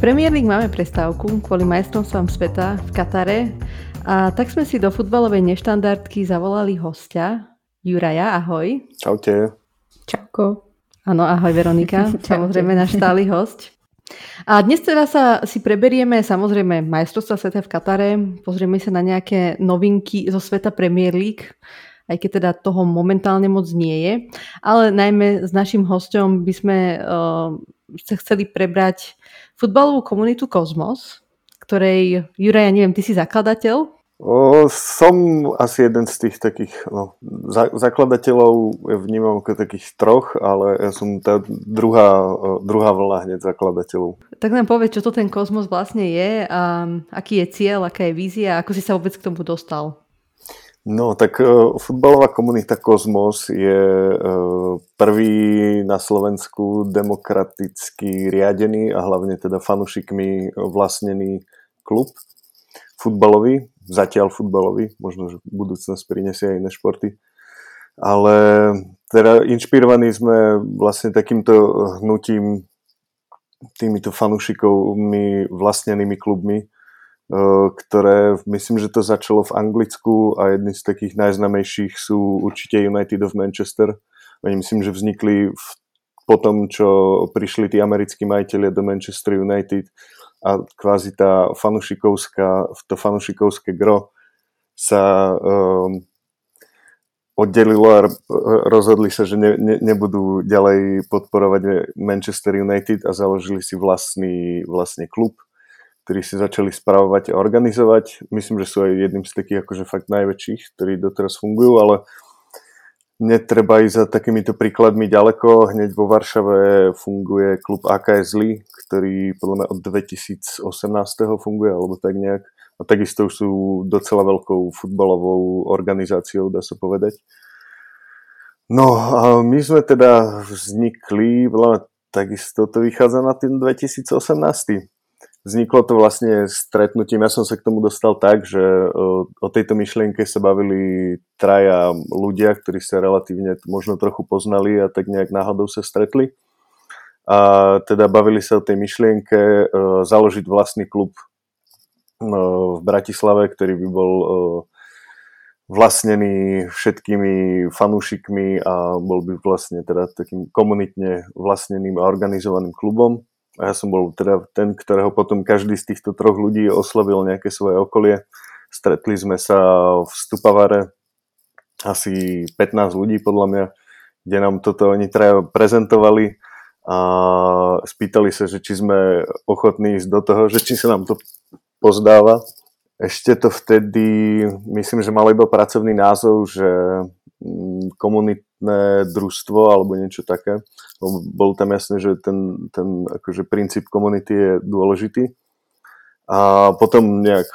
Premier League máme prestávku kvôli majstrovstvám sveta v Katare a tak sme si do futbalovej neštandardky zavolali hostia. Juraja, ahoj. Čaute. Čauko. Áno, ahoj Veronika, samozrejme náš stály host. A dnes teda sa si preberieme samozrejme majstrovstva sveta v Katare, pozrieme sa na nejaké novinky zo sveta Premier League, aj keď teda toho momentálne moc nie je. Ale najmä s našim hostom by sme uh, chceli prebrať futbalovú komunitu Kozmos, ktorej, Juraj, ja neviem, ty si zakladateľ? O, som asi jeden z tých takých no, za, zakladateľov, vnímam ako takých troch, ale ja som tá druhá, druhá vlna hneď zakladateľov. Tak nám povedz, čo to ten kozmos vlastne je, a aký je cieľ, aká je vízia, ako si sa vôbec k tomu dostal? No, tak uh, futbalová komunita Kozmos je uh, prvý na Slovensku demokraticky riadený a hlavne teda fanušikmi vlastnený klub futbalový, zatiaľ futbalový, možno, že budúcnosť prinesie aj iné športy. Ale teda inšpirovaní sme vlastne takýmto hnutím, týmito fanúšikovmi vlastnenými klubmi, ktoré myslím, že to začalo v Anglicku a jedni z takých najznamejších sú určite United of Manchester. Oni myslím, že vznikli v, po tom, čo prišli tí americkí majiteľia do Manchester United a kvázi tá fanušikovská, to fanušikovské gro sa um, oddelilo a rozhodli sa, že ne, ne, nebudú ďalej podporovať Manchester United a založili si vlastný vlastne klub ktorí si začali spravovať a organizovať. Myslím, že sú aj jedným z takých akože fakt najväčších, ktorí doteraz fungujú, ale netreba ísť za takýmito príkladmi ďaleko. Hneď vo Varšave funguje klub AKS Li, ktorý podľa mňa od 2018. funguje, alebo tak nejak. A takisto už sú docela veľkou futbalovou organizáciou, dá sa povedať. No a my sme teda vznikli, takisto to vychádza na ten 2018 Vzniklo to vlastne stretnutím, ja som sa k tomu dostal tak, že o tejto myšlienke sa bavili traja ľudia, ktorí sa relatívne možno trochu poznali a tak nejak náhodou sa stretli. A teda bavili sa o tej myšlienke založiť vlastný klub v Bratislave, ktorý by bol vlastnený všetkými fanúšikmi a bol by vlastne teda takým komunitne vlastneným a organizovaným klubom a ja som bol teda ten, ktorého potom každý z týchto troch ľudí oslovil nejaké svoje okolie. Stretli sme sa v Stupavare, asi 15 ľudí podľa mňa, kde nám toto oni traja prezentovali a spýtali sa, že či sme ochotní ísť do toho, že či sa nám to pozdáva. Ešte to vtedy, myslím, že malo iba pracovný názov, že mm, komunitné družstvo alebo niečo také. Bol tam jasné, že ten, ten akože princíp komunity je dôležitý. A potom nejak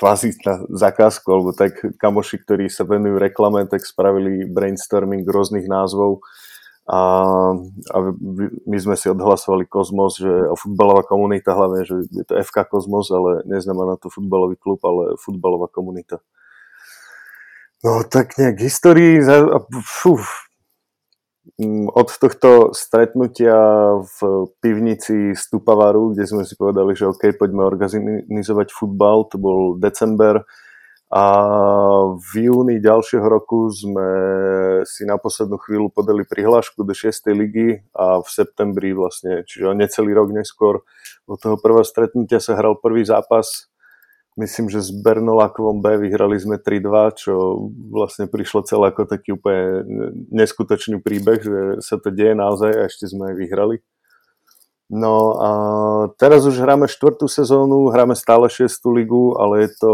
kvázi na zakázku, alebo tak kamoši, ktorí sa venujú reklame, tak spravili brainstorming rôznych názvov a, a my sme si odhlasovali Kozmos, že futbalová komunita hlavne, že je to FK Kozmos, ale neznamená to futbalový klub, ale futbalová komunita. No tak nejak histórii, fú, od tohto stretnutia v pivnici Stupavaru, kde sme si povedali, že OK, poďme organizovať futbal, to bol december a v júni ďalšieho roku sme si na poslednú chvíľu podali prihlášku do 6. ligy a v septembri vlastne, čiže necelý rok neskôr od toho prvého stretnutia sa hral prvý zápas myslím, že s Bernolákovom B vyhrali sme 3-2, čo vlastne prišlo celé ako taký úplne neskutočný príbeh, že sa to deje naozaj a ešte sme aj vyhrali. No a teraz už hráme štvrtú sezónu, hráme stále 6. ligu, ale je to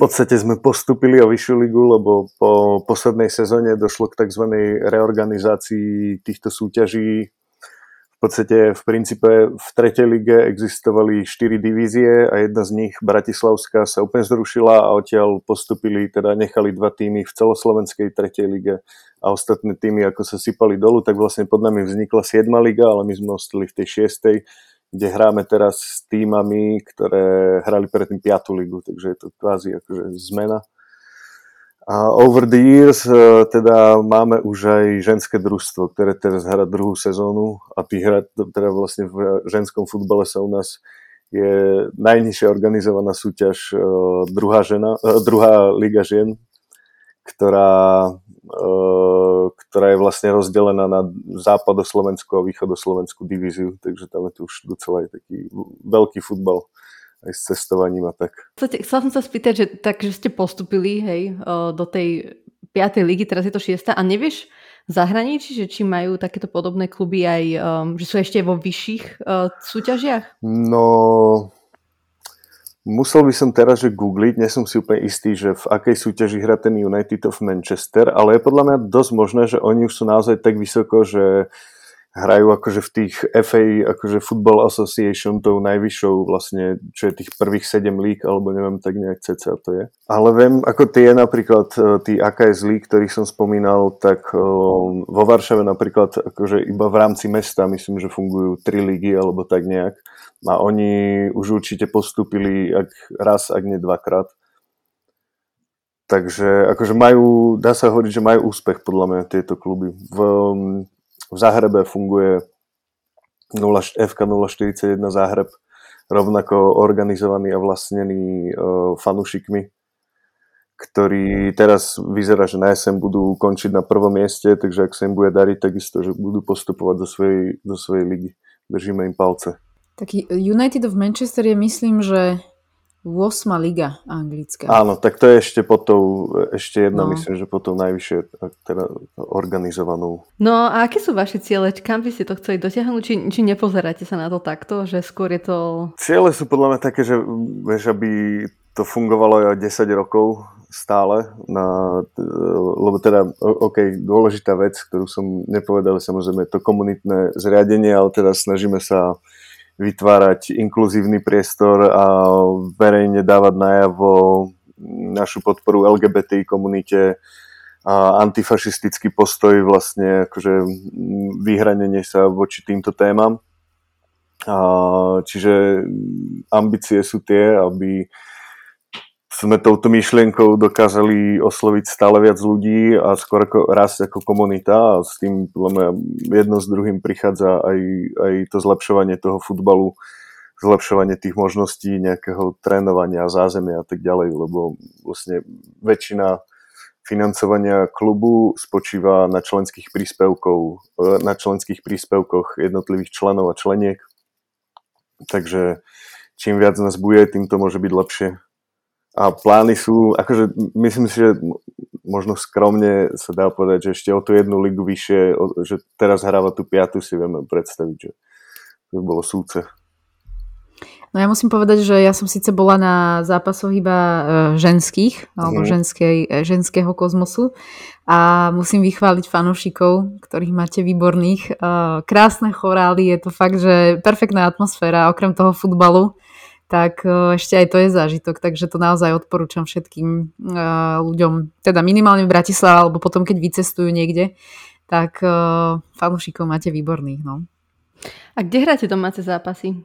podstate sme postupili o vyššiu ligu, lebo po poslednej sezóne došlo k tzv. reorganizácii týchto súťaží v podstate v princípe v tretej lige existovali štyri divízie a jedna z nich, Bratislavská, sa úplne zrušila a odtiaľ postupili, teda nechali dva týmy v celoslovenskej tretej lige a ostatné týmy ako sa sypali dolu, tak vlastne pod nami vznikla 7. liga, ale my sme ostali v tej šiestej, kde hráme teraz s týmami, ktoré hrali predtým 5. ligu, takže je to kvázi akože zmena. A over the years uh, teda máme už aj ženské družstvo, ktoré teraz hrá druhú sezónu a tý hra, teda vlastne v ženskom futbale sa u nás je najnižšia organizovaná súťaž uh, druhá, žena, uh, druhá liga žien, ktorá, uh, ktorá je vlastne rozdelená na západoslovenskú a východoslovenskú divíziu, takže tam je tu už docela aj taký veľký futbal aj s cestovaním a tak. Chcela som sa spýtať, že, tak, že ste postupili hej, do tej 5. ligy, teraz je to 6. a nevieš v zahraničí, že či majú takéto podobné kluby aj, um, že sú ešte vo vyšších súťažiach? No, musel by som teraz že googliť, nie som si úplne istý, že v akej súťaži hrá ten United of Manchester, ale je podľa mňa dosť možné, že oni už sú naozaj tak vysoko, že hrajú akože v tých FA, akože Football Association, tou najvyššou vlastne, čo je tých prvých 7 lík, alebo neviem tak nejak cca to je. Ale viem, ako tie napríklad, e, tí AKS lík, ktorých som spomínal, tak e, vo Varšave napríklad akože iba v rámci mesta, myslím, že fungujú tri lígy, alebo tak nejak. A oni už určite postupili ak raz, ak nie dvakrát. Takže akože majú, dá sa hovoriť, že majú úspech podľa mňa tieto kluby. V, v Záhrebe funguje 0, FK 041 Záhreb, rovnako organizovaný a vlastnený uh, fanúšikmi, ktorí teraz vyzerá, že na SM budú končiť na prvom mieste, takže ak sa im bude dariť, takisto, že budú postupovať do svojej, do svojej ligy. Držíme im palce. Taký United of Manchester je myslím, že 8. liga anglická. Áno, tak to je ešte pod tou, ešte jedna, no. myslím, že pod tou najvyššie teda organizovanou. No a aké sú vaše ciele? Kam by ste to chceli dotiahnuť? Či, či nepozeráte sa na to takto, že skôr je to... Ciele sú podľa mňa také, že vieš, aby to fungovalo 10 rokov stále, na, lebo teda, OK, dôležitá vec, ktorú som nepovedal, samozrejme to komunitné zriadenie, ale teda snažíme sa vytvárať inkluzívny priestor a verejne dávať najavo našu podporu LGBT komunite a antifašistický postoj vlastne akože vyhranenie sa voči týmto témam. A, čiže ambície sú tie, aby sme touto myšlienkou dokázali osloviť stále viac ľudí a skôr ako raz ako komunita a s tým jedno s druhým prichádza aj, aj to zlepšovanie toho futbalu, zlepšovanie tých možností nejakého trénovania, zázemia a tak ďalej, lebo vlastne väčšina financovania klubu spočíva na členských príspevkov, na členských príspevkoch jednotlivých členov a členiek. Takže čím viac nás bude, tým to môže byť lepšie. A plány sú, akože myslím si, že možno skromne sa dá povedať, že ešte o tú jednu ligu vyššie, že teraz hráva tú piatu si vieme predstaviť, že to by bolo súce. No ja musím povedať, že ja som síce bola na zápasoch iba e, ženských, alebo mm. ženskej, e, ženského kozmosu a musím vychváliť fanúšikov, ktorých máte výborných. E, krásne chorály, je to fakt, že perfektná atmosféra, okrem toho futbalu tak e, ešte aj to je zážitok, takže to naozaj odporúčam všetkým e, ľuďom, teda minimálne v Bratislave, alebo potom keď vycestujú niekde, tak e, fanúšikov máte výborných. No. A kde hráte domáce zápasy?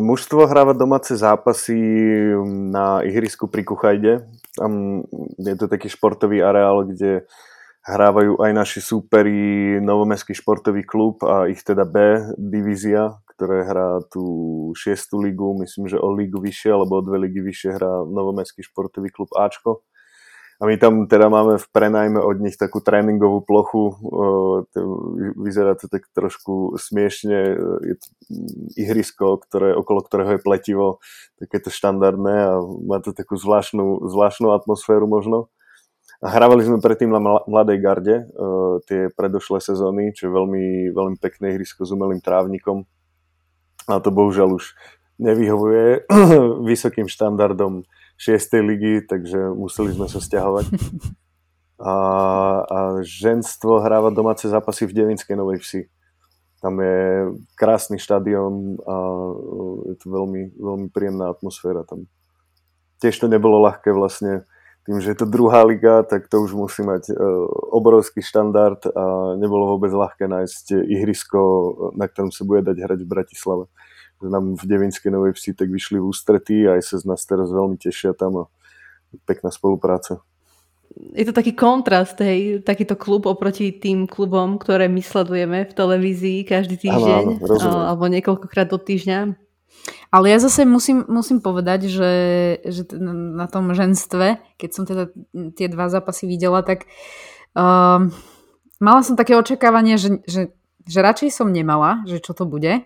Mužstvo hráva domáce zápasy na ihrisku pri Kuchajde. Tam je to taký športový areál, kde hrávajú aj naši súperi Novomestský športový klub a ich teda B divízia, ktoré hrá tú šiestu ligu, myslím, že o ligu vyššie, alebo o dve ligy vyššie hrá Novomestský športový klub Ačko. A my tam teda máme v prenajme od nich takú tréningovú plochu, vyzerá to tak trošku smiešne, je to ihrisko, ktoré, okolo ktorého je pletivo, takéto štandardné a má to takú zvláštnu, zvláštnu atmosféru možno. A hrávali sme predtým na Mladej garde tie predošlé sezóny, čo je veľmi, veľmi pekné ihrisko s umelým trávnikom a to bohužiaľ už nevyhovuje vysokým štandardom 6. ligy, takže museli sme sa stiahovať. A, a ženstvo hráva domáce zápasy v Devinskej Novej Vsi. Tam je krásny štadión a je to veľmi, veľmi príjemná atmosféra tam. Tiež to nebolo ľahké vlastne, tým, že je to druhá liga, tak to už musí mať uh, obrovský štandard a nebolo vôbec ľahké nájsť ihrisko, na ktorom sa bude dať hrať v Bratislave nám v Devinskej Novej Vsi tak vyšli v ústretí a aj sa z nás teraz veľmi tešia tam a pekná spolupráca. je to taký kontrast, hej, takýto klub oproti tým klubom, ktoré my sledujeme v televízii každý týždeň, áno, áno, alebo niekoľkokrát do týždňa. Ale ja zase musím, musím povedať, že, že na tom ženstve, keď som teda tie dva zápasy videla, tak uh, mala som také očakávanie, že, že, že radšej som nemala, že čo to bude,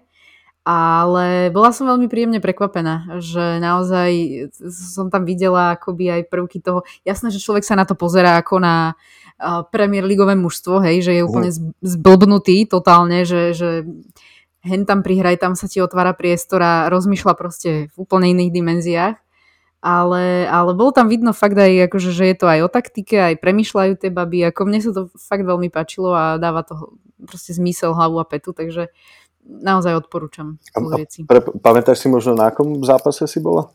ale bola som veľmi príjemne prekvapená, že naozaj som tam videla akoby aj prvky toho. Jasné, že človek sa na to pozerá ako na uh, Premier Ligové mužstvo, hej, že je úplne zblbnutý totálne, že, že hen tam prihraj, tam sa ti otvára priestor a rozmýšľa proste v úplne iných dimenziách. Ale, ale bolo tam vidno fakt aj, akože, že je to aj o taktike, aj premyšľajú tie baby, ako mne sa to fakt veľmi páčilo a dáva to proste zmysel hlavu a petu, takže naozaj odporúčam pozrieť si. Pre, pamätáš si možno na akom zápase si bola?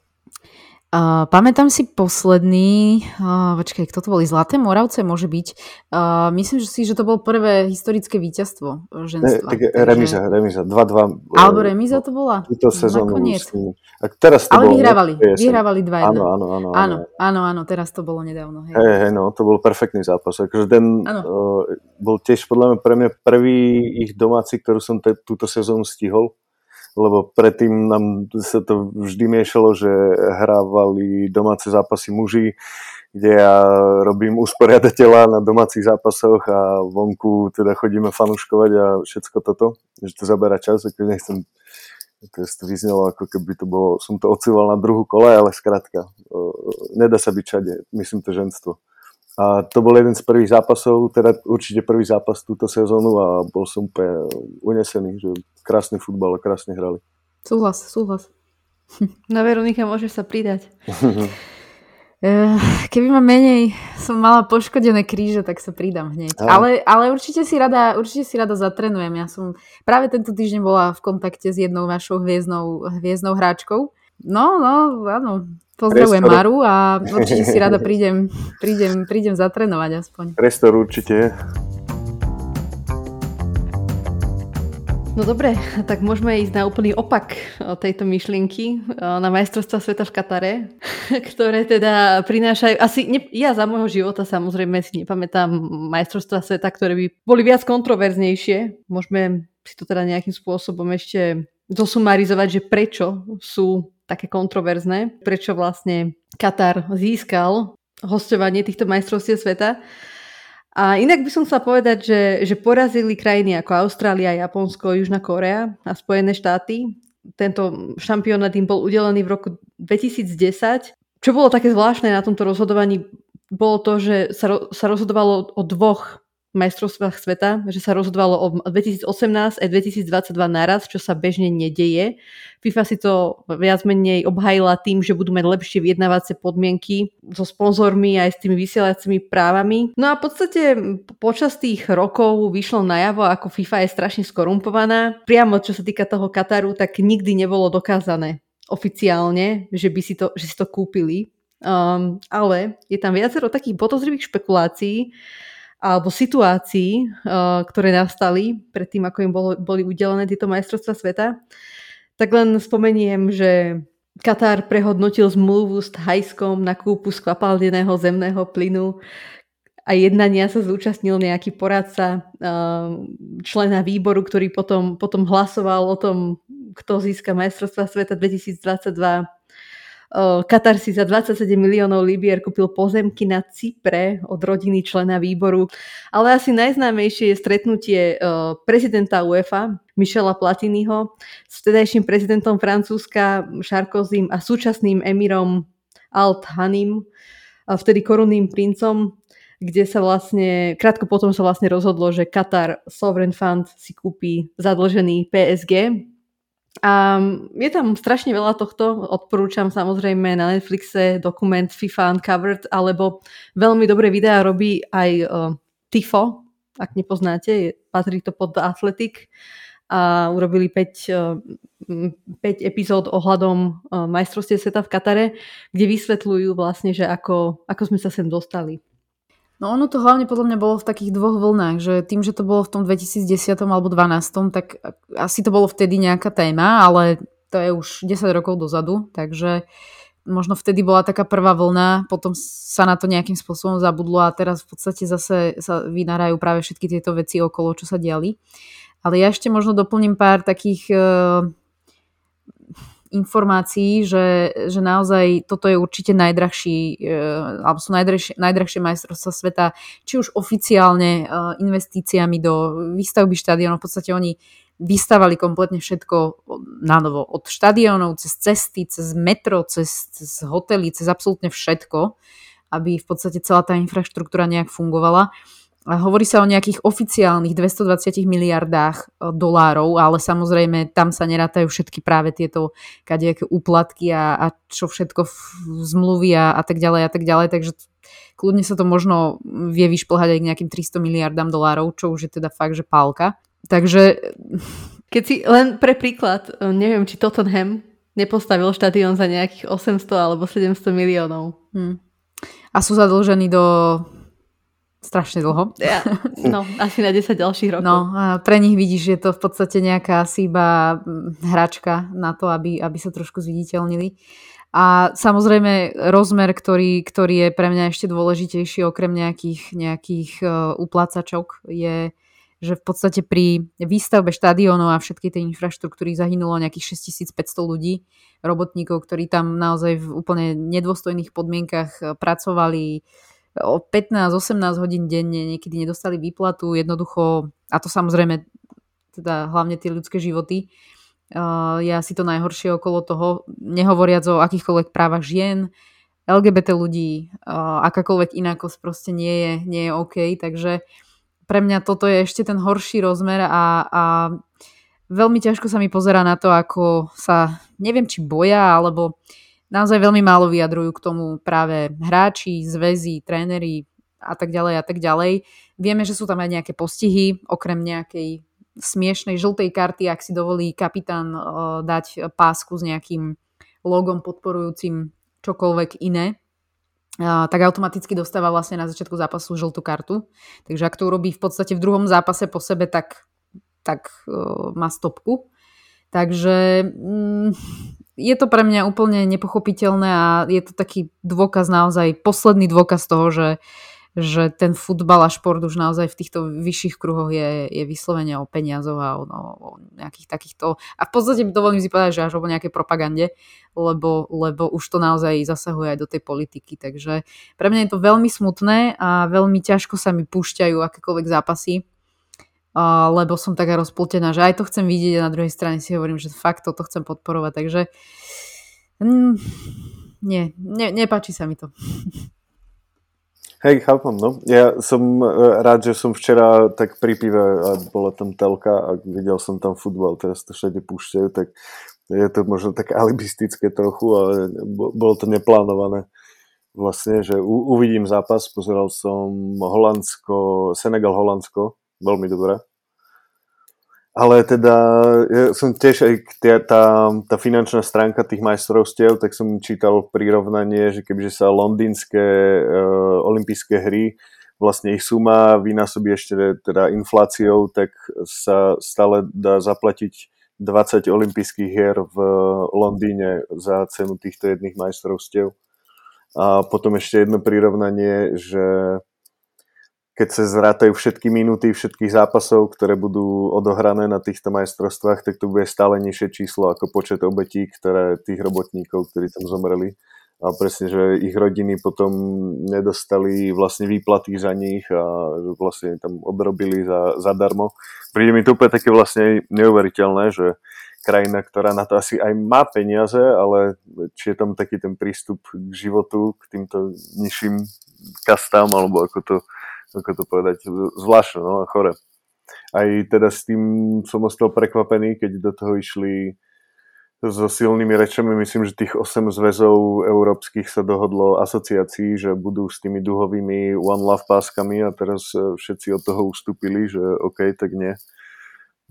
Uh, pamätám si posledný, uh, počkaj, kto to boli? Zlaté Moravce môže byť. Uh, myslím že si, že to bolo prvé historické víťazstvo ženstva. Ne, tak remiza, remiza, 2-2. Alebo remiza to bola? Túto sezónu. A teraz to Ale bolo, vyhrávali, ne, vyhrávali 2 áno, áno, áno, áno, áno, áno, teraz to bolo nedávno. Hej, hej, hey, no, to bol perfektný zápas. Akože ten uh, bol tiež podľa mňa pre mňa prvý ich domáci, ktorú som te, túto sezónu stihol lebo predtým nám sa to vždy miešalo, že hrávali domáce zápasy muži, kde ja robím usporiadateľa na domácich zápasoch a vonku teda chodíme fanúškovať a všetko toto, že to zabera čas, ako nechcem to, vyznelo ako keby to bolo, som to ocíval na druhú kole, ale skrátka, nedá sa byť čade, myslím to ženstvo. A to bol jeden z prvých zápasov, teda určite prvý zápas túto sezónu a bol som úplne unesený, že krásny futbal a krásne hrali. Súhlas, súhlas. Na Veronika môžeš sa pridať. Eh, keby ma menej som mala poškodené kríže, tak sa pridám hneď. Ale, ale určite, si rada, určite si rada zatrenujem. Ja som práve tento týždeň bola v kontakte s jednou našou hviezdnou, hviezdnou hráčkou. No, no, áno. Pozdravujem Maru a určite si rada prídem, prídem, prídem zatrenovať aspoň. Prestor určite. No dobre, tak môžeme ísť na úplný opak tejto myšlienky, na majstrovstva sveta v Katare, ktoré teda prinášajú, asi ne, ja za môjho života samozrejme si nepamätám majstrovstva sveta, ktoré by boli viac kontroverznejšie. Môžeme si to teda nejakým spôsobom ešte zosumarizovať, že prečo sú také kontroverzné, prečo vlastne Katar získal hostovanie týchto majstrovstiev sveta. A inak by som chcela povedať, že, že porazili krajiny ako Austrália, Japonsko, Južná Korea a Spojené štáty. Tento šampionát im bol udelený v roku 2010. Čo bolo také zvláštne na tomto rozhodovaní, bolo to, že sa, sa rozhodovalo o dvoch majstrovstvách sveta, že sa rozhodovalo o 2018 a 2022 naraz, čo sa bežne nedeje. FIFA si to viac menej obhajila tým, že budú mať lepšie vyjednávacie podmienky so sponzormi aj s tými vysielacími právami. No a v podstate počas tých rokov vyšlo najavo, ako FIFA je strašne skorumpovaná. Priamo čo sa týka toho Kataru, tak nikdy nebolo dokázané oficiálne, že by si to, že si to kúpili. Um, ale je tam viacero takých podozrivých špekulácií, alebo situácií, uh, ktoré nastali predtým, ako im boli udelené tieto majstrovstvá sveta, tak len spomeniem, že Katar prehodnotil zmluvu s Thajskom na kúpu skvapalneného zemného plynu a jednania sa zúčastnil nejaký poradca uh, člena výboru, ktorý potom, potom hlasoval o tom, kto získa majstrovstvá sveta 2022 Katar si za 27 miliónov libier kúpil pozemky na Cypre od rodiny člena výboru. Ale asi najznámejšie je stretnutie prezidenta UEFA Michela Platiniho s vtedajším prezidentom Francúzska Sarkozym a súčasným emírom Alt Hanim, vtedy korunným princom, kde sa vlastne, krátko potom sa vlastne rozhodlo, že Qatar Sovereign Fund si kúpi zadlžený PSG a je tam strašne veľa tohto, odporúčam samozrejme na Netflixe dokument FIFA Uncovered, alebo veľmi dobré videá robí aj uh, Tifo, ak nepoznáte, patrí to pod Athletic a urobili 5, uh, 5 epizód ohľadom majstrovstie sveta v Katare, kde vysvetľujú vlastne, že ako, ako sme sa sem dostali. No ono to hlavne podľa mňa bolo v takých dvoch vlnách, že tým, že to bolo v tom 2010 alebo 2012, tak asi to bolo vtedy nejaká téma, ale to je už 10 rokov dozadu, takže možno vtedy bola taká prvá vlna, potom sa na to nejakým spôsobom zabudlo a teraz v podstate zase sa vynárajú práve všetky tieto veci okolo, čo sa diali. Ale ja ešte možno doplním pár takých uh, informácií, že, že naozaj toto je určite najdrahší, uh, alebo sú najdrahšie, najdrahšie majstrovstvá sveta, či už oficiálne uh, investíciami do výstavby štadiónov. V podstate oni vystavali kompletne všetko na novo. Od štadiónov, cez cesty, cez metro, cez, cez hotely, cez absolútne všetko, aby v podstate celá tá infraštruktúra nejak fungovala. A hovorí sa o nejakých oficiálnych 220 miliardách e, dolárov, ale samozrejme tam sa nerátajú všetky práve tieto kadejaké úplatky a, a čo všetko v zmluvy a, a tak ďalej a tak ďalej, takže kľudne sa to možno vie vyšplhať aj k nejakým 300 miliardám dolárov, čo už je teda fakt, že pálka. Takže... Keď si len pre príklad, e, neviem, či Tottenham nepostavil štadión za nejakých 800 alebo 700 miliónov. Hmm. A sú zadlžení do strašne dlho. Ja, no, asi na 10 ďalších rokov. No, a pre nich vidíš, že je to v podstate nejaká asi iba mm, hračka na to, aby, aby sa trošku zviditeľnili. A samozrejme rozmer, ktorý, ktorý je pre mňa ešte dôležitejší okrem nejakých, nejakých uh, uplácačok je že v podstate pri výstavbe štadiónov a všetky tej infraštruktúry zahynulo nejakých 6500 ľudí, robotníkov, ktorí tam naozaj v úplne nedôstojných podmienkach eh, pracovali o 15-18 hodín denne, niekedy nedostali výplatu, jednoducho, a to samozrejme teda hlavne tie ľudské životy, uh, je asi to najhoršie okolo toho, nehovoriac o akýchkoľvek právach žien, LGBT ľudí, uh, akákoľvek inakosť proste nie je, nie je OK, takže uh, pre mňa toto je ešte ten horší rozmer a, a veľmi ťažko sa mi pozera na to, ako sa, neviem či boja, alebo naozaj veľmi málo vyjadrujú k tomu práve hráči, zväzy, tréneri a tak ďalej a tak ďalej. Vieme, že sú tam aj nejaké postihy, okrem nejakej smiešnej žltej karty, ak si dovolí kapitán uh, dať pásku s nejakým logom podporujúcim čokoľvek iné tak automaticky dostáva vlastne na začiatku zápasu žltú kartu. Takže ak to urobí v podstate v druhom zápase po sebe, tak, tak uh, má stopku. Takže mm, je to pre mňa úplne nepochopiteľné a je to taký dôkaz naozaj, posledný dôkaz toho, že že ten futbal a šport už naozaj v týchto vyšších kruhoch je, je vyslovene o peniazoch a o, no, o nejakých takýchto... A v podstate dovolím si povedať, že až o nejakej propagande, lebo, lebo už to naozaj zasahuje aj do tej politiky. Takže pre mňa je to veľmi smutné a veľmi ťažko sa mi púšťajú akékoľvek zápasy, Uh, lebo som taká rozpultená, že aj to chcem vidieť a na druhej strane si hovorím, že fakt toto chcem podporovať, takže mm, nie, ne, nepáči sa mi to. Hej, chápam, no. Ja som e, rád, že som včera tak pri pive a bola tam telka a videl som tam futbal, teraz to všade púšťajú, tak je to možno tak alibistické trochu, ale bolo to neplánované. Vlastne, že u, uvidím zápas, pozeral som Holandsko, Senegal Holandsko, veľmi dobré. Ale teda ja som tiež aj tá, tá, tá finančná stránka tých majstrovstiev, tak som čítal prirovnanie, že kebyže sa londýnske uh, olympijské hry vlastne ich suma vynásobí ešte teda infláciou, tak sa stále dá zaplatiť 20 olympijských hier v Londýne za cenu týchto jedných majstrovstiev. A potom ešte jedno prirovnanie, že keď sa zrátajú všetky minúty všetkých zápasov, ktoré budú odohrané na týchto majstrovstvách, tak to bude stále nižšie číslo ako počet obetí, ktoré tých robotníkov, ktorí tam zomreli. A presne, že ich rodiny potom nedostali vlastne výplaty za nich a vlastne tam odrobili za, zadarmo. Príde mi to úplne také vlastne neuveriteľné, že krajina, ktorá na to asi aj má peniaze, ale či je tam taký ten prístup k životu, k týmto nižším kastám, alebo ako to ako to povedať, zvláštne, no chore. Aj teda s tým som ostal prekvapený, keď do toho išli so silnými rečami. Myslím, že tých 8 zväzov európskych sa dohodlo asociácií, že budú s tými duhovými One Love páskami a teraz e, všetci od toho ustúpili, že OK, tak nie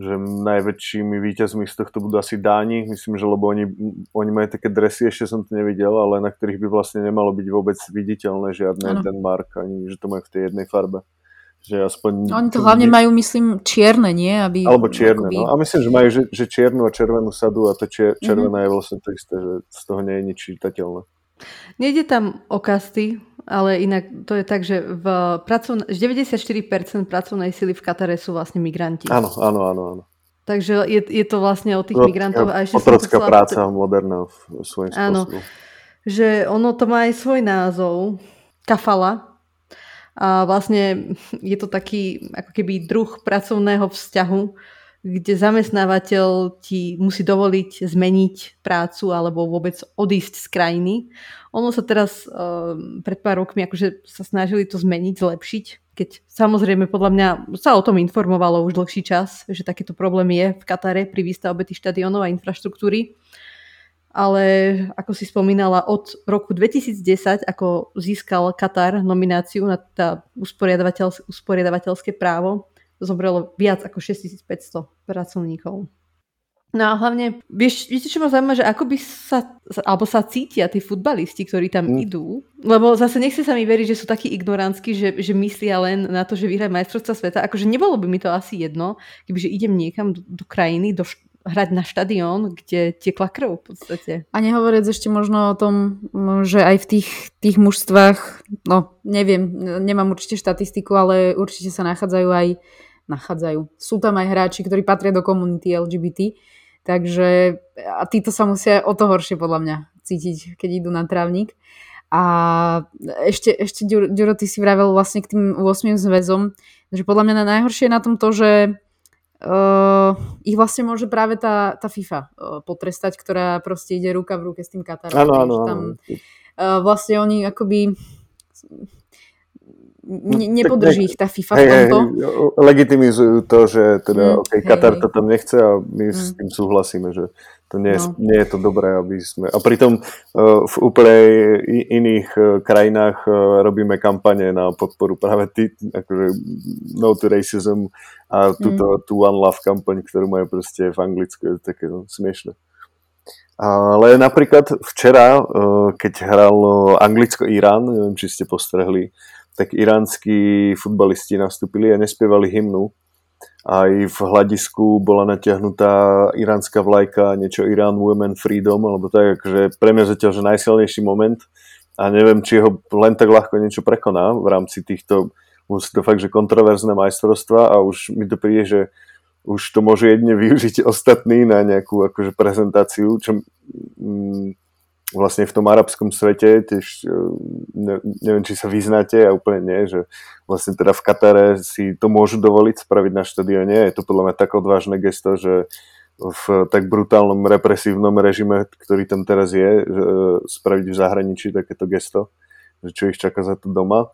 že najväčšími víťazmi z tohto budú asi Dáni, myslím, že lebo oni, oni majú také dresy, ešte som to nevidel, ale na ktorých by vlastne nemalo byť vôbec viditeľné žiadne ano. mark, ani že to majú v tej jednej farbe. Že aspoň... Oni to hlavne majú, myslím, čierne, nie? Aby, Alebo čierne, akoby... no. A myslím, že majú, že, že čiernu a červenú sadu a to čier, mhm. červená mm-hmm. je vlastne to isté, že z toho nie je nič čitateľné. Nejde tam o kasty, ale inak to je tak, že v pracovn- 94% pracovnej sily v Katare sú vlastne migranti. Áno, áno, áno. áno. Takže je, je to vlastne o tých migrantov. A ešte otrocká práca to... moderná v svojím áno. Že ono to má aj svoj názov. Kafala. A vlastne je to taký ako keby druh pracovného vzťahu, kde zamestnávateľ ti musí dovoliť zmeniť prácu alebo vôbec odísť z krajiny. Ono sa teraz uh, pred pár rokmi akože sa snažili to zmeniť, zlepšiť, keď samozrejme podľa mňa sa o tom informovalo už dlhší čas, že takéto problém je v Katare pri výstavbe tých štadionov a infraštruktúry. Ale ako si spomínala, od roku 2010, ako získal Katar nomináciu na tá usporiadavateľské právo, zomrelo viac ako 6500 pracovníkov. No a hlavne, vieš, viete, čo ma zaujíma, že ako by sa, alebo sa cítia tí futbalisti, ktorí tam mm. idú, lebo zase nechce sa mi veriť, že sú takí ignorantskí, že, že myslia len na to, že vyhrať majstrovstva sveta. Akože nebolo by mi to asi jedno, kebyže idem niekam do, do krajiny, do, hrať na štadión, kde tiekla krv v podstate. A nehovoriac ešte možno o tom, že aj v tých, tých mužstvách, no neviem, nemám určite štatistiku, ale určite sa nachádzajú aj nachádzajú. Sú tam aj hráči, ktorí patria do komunity LGBT, takže a títo sa musia o to horšie podľa mňa cítiť, keď idú na trávnik. A ešte, ešte Ďuro, ty si vravel vlastne k tým 8 zväzom, že podľa mňa najhoršie je na tom to, že uh, ich vlastne môže práve tá, tá FIFA uh, potrestať, ktorá proste ide ruka v ruke s tým Katarom. Áno, áno, áno. Uh, vlastne oni akoby ne, nepodrží ich tá FIFA hej, v tomto. Hej, legitimizujú to, že teda mm, okay, Katar to tam nechce a my mm. s tým súhlasíme, že to nie, no. nie je to dobré, aby sme... A pritom uh, v úplne iných uh, krajinách uh, robíme kampane na podporu práve tý, akože No to Racism a túto, mm. tú One Love kampaň, ktorú majú proste v Anglicku, je také no, smiešne. Ale napríklad včera, keď hral Anglicko-Irán, neviem, či ste postrehli, tak iránsky futbalisti nastúpili a nespievali hymnu. Aj v hľadisku bola natiahnutá iránska vlajka, niečo Irán Women Freedom, alebo tak, že pre mňa zatiaľ, že najsilnejší moment a neviem, či ho len tak ľahko niečo prekoná v rámci týchto, už to fakt, že kontroverzné majstrovstva a už mi to príde, že už to môže jedne využiť ostatní na nejakú akože prezentáciu, čo mm, vlastne v tom arabskom svete, tiež e, ne, neviem, či sa vyznáte, a úplne nie, že vlastne teda v Katare si to môžu dovoliť spraviť na štadióne. Je to podľa mňa tak odvážne gesto, že v tak brutálnom represívnom režime, ktorý tam teraz je, e, spraviť v zahraničí takéto gesto, že čo ich čaká za to doma.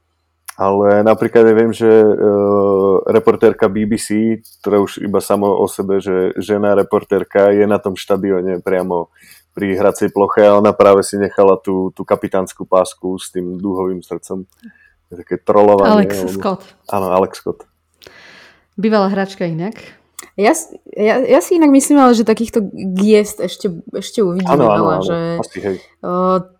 Ale napríklad ja viem, že uh, reportérka BBC, ktorá už iba samo o sebe, že žena reportérka je na tom štadióne priamo pri hracej ploche a ona práve si nechala tú, tú kapitánsku pásku s tým dúhovým srdcom. Také trolovanie. Alex on... Scott. Áno, Alex Scott. Bývalá hračka inak. Ja, ja, ja si inak myslím, ale že takýchto giest ešte, ešte uvidíme ano, veľa. Ano, že, Asi, hej.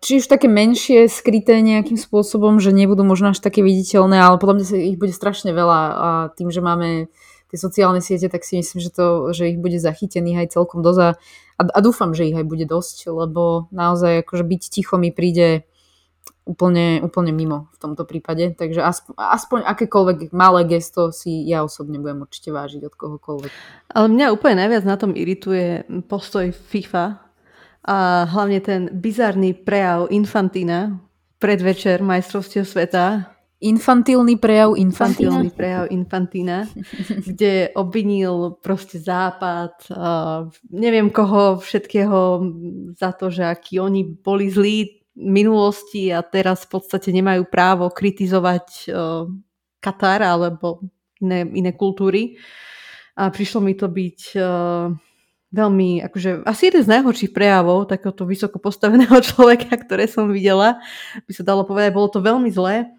či už také menšie, skryté nejakým spôsobom, že nebudú možno až také viditeľné, ale podľa mňa ich bude strašne veľa a tým, že máme tie sociálne siete, tak si myslím, že, to, že ich bude zachytených aj celkom dosť a a, dúfam, že ich aj bude dosť, lebo naozaj akože byť ticho mi príde úplne, úplne mimo v tomto prípade. Takže aspoň, aspoň akékoľvek malé gesto si ja osobne budem určite vážiť od kohokoľvek. Ale mňa úplne najviac na tom irituje postoj FIFA a hlavne ten bizarný prejav Infantina predvečer majstrovstiev sveta, Infantilný prejav Infantína. Infantilný prejav Infantína, kde obvinil proste Západ, uh, neviem koho všetkého za to, že akí oni boli zlí minulosti a teraz v podstate nemajú právo kritizovať uh, Katar alebo iné, iné kultúry. A prišlo mi to byť uh, veľmi, akože asi jeden z najhorších prejavov takéhoto vysoko postaveného človeka, ktoré som videla, by sa dalo povedať, bolo to veľmi zlé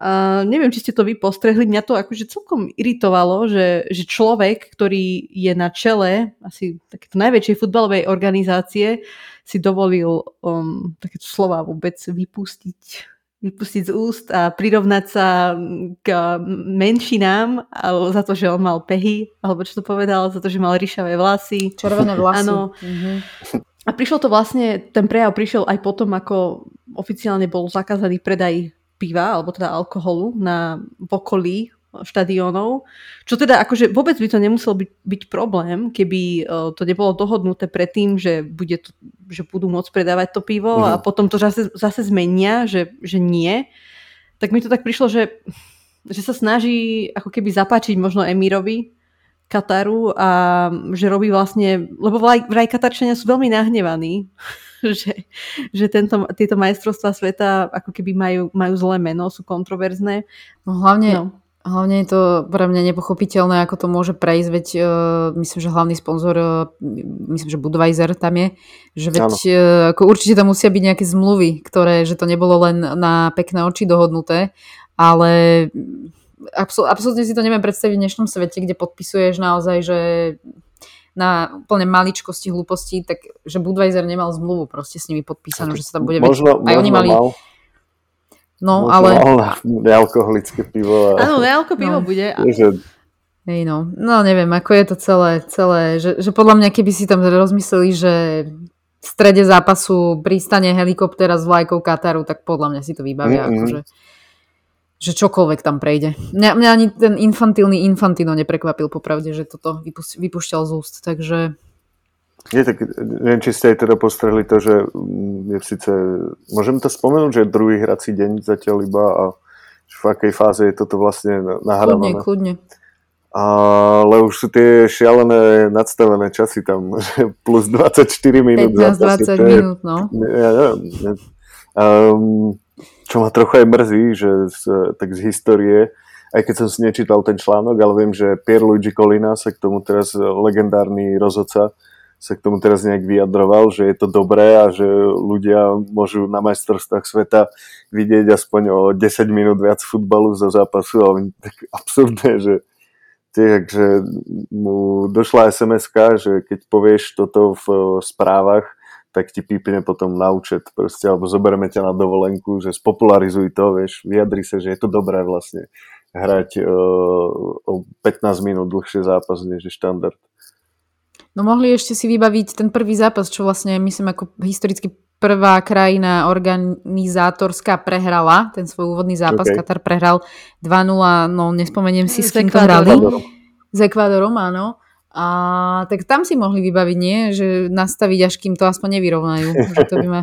Uh, neviem, či ste to vy postrehli, mňa to akože celkom iritovalo, že, že človek, ktorý je na čele asi takéto najväčšej futbalovej organizácie, si dovolil um, takéto slova vôbec vypustiť vypustiť z úst a prirovnať sa k menšinám za to, že on mal pehy, alebo čo to povedal, za to, že mal ryšavé vlasy. Červené vlasy. Áno. Mm-hmm. a prišlo to vlastne, ten prejav prišiel aj potom, ako oficiálne bol zakázaný predaj piva, alebo teda alkoholu na v okolí štadiónov. Čo teda akože vôbec by to nemusel byť, byť problém, keby uh, to nebolo dohodnuté predtým, že, bude to, že budú môcť predávať to pivo mm. a mhm. potom to zase, zase zmenia, že, že nie. Tak mi to tak prišlo, že, že sa snaží ako keby zapáčiť možno Emirovi Kataru a že robí vlastne, lebo vraj, vraj Katarčania sú veľmi nahnevaní, že, že tento, tieto majstrovstvá sveta ako keby majú, majú zlé meno, sú kontroverzné. No hlavne, no. hlavne je to pre mňa nepochopiteľné, ako to môže prejsť, veď uh, myslím, že hlavný sponzor, uh, myslím, že Budweiser tam je, že veď uh, ako určite tam musia byť nejaké zmluvy, ktoré, že to nebolo len na pekné oči dohodnuté, ale absol, absolútne si to neviem predstaviť v dnešnom svete, kde podpisuješ naozaj, že na úplne maličkosti, hlúposti, tak že Budweiser nemal zmluvu proste s nimi podpísanú, že sa tam bude... Možno, aj možno oni mali... Mal. No, možno ale... Nealkoholické pivo. Áno, nealko pivo no. bude. A... Hej no, no neviem, ako je to celé, celé že, že podľa mňa keby si tam rozmysleli, že v strede zápasu pristane helikoptera s vlajkou Kataru, tak podľa mňa si to vybavia. Mm-hmm. Akože že čokoľvek tam prejde. Mňa, mňa ani ten infantilný Infantino neprekvapil popravde, že toto vypúšťal z úst, takže... Nie, tak neviem, či ste aj teda postrehli to, že mm, je síce, môžem to spomenúť, že je druhý hrací deň zatiaľ iba a v akej fáze je toto vlastne nahrávané. Kľudne, kľudne. Ale už sú tie šialené nadstavené časy tam, že plus 24 minút. 15-20 minút, no. Ja neviem. Um, čo ma trochu aj mrzí, že z, tak z histórie, aj keď som si nečítal ten článok, ale viem, že Pierluigi Colina sa k tomu teraz, legendárny rozhodca, sa k tomu teraz nejak vyjadroval, že je to dobré a že ľudia môžu na majstrovstvách sveta vidieť aspoň o 10 minút viac futbalu za zápasu, ale tak absurdné, že takže mu došla sms že keď povieš toto v správach, tak ti pípne potom na účet proste, alebo zoberieme ťa na dovolenku, že spopularizuj to, vieš, vyjadri sa, že je to dobré vlastne hrať uh, o 15 minút dlhšie zápas, než je štandard. No mohli ešte si vybaviť ten prvý zápas, čo vlastne myslím ako historicky prvá krajina organizátorská prehrala, ten svoj úvodný zápas, okay. Katar prehral 2-0, no nespomeniem si, s kým to hrali. S Ekvádorom, áno. A tak tam si mohli vybaviť, nie? Že nastaviť, až kým to aspoň nevyrovnajú. že to by ma...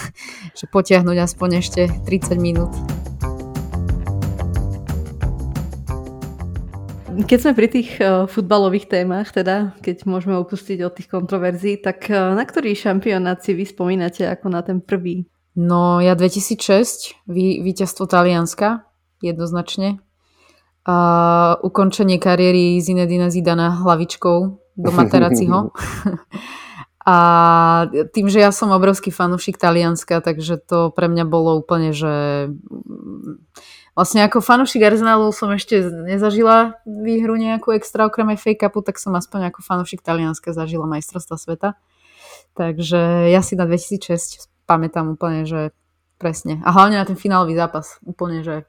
že potiahnuť aspoň ešte 30 minút. Keď sme pri tých uh, futbalových témach, teda, keď môžeme opustiť od tých kontroverzií, tak uh, na ktorý šampionát si vy spomínate ako na ten prvý? No ja 2006, vý, víťazstvo Talianska, jednoznačne a ukončenie kariéry Zinedina Zidana hlavičkou do Materaciho. a tým, že ja som obrovský fanúšik Talianska, takže to pre mňa bolo úplne, že vlastne ako fanúšik Arsenalu som ešte nezažila výhru nejakú extra okrem FA Cupu, tak som aspoň ako fanúšik Talianska zažila majstrovstva sveta. Takže ja si na 2006 pamätám úplne, že presne. A hlavne na ten finálový zápas. Úplne, že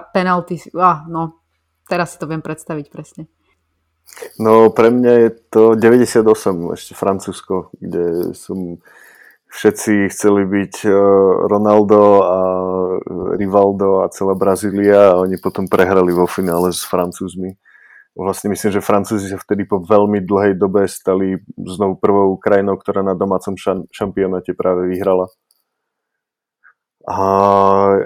penalty, ah, no, teraz si to viem predstaviť presne. No pre mňa je to 98, ešte Francúzsko, kde som všetci chceli byť eh, Ronaldo a Rivaldo a celá Brazília a oni potom prehrali vo finále s Francúzmi. Vlastne myslím, že Francúzi sa vtedy po veľmi dlhej dobe stali znovu prvou krajinou, ktorá na domácom šampionáte práve vyhrala. A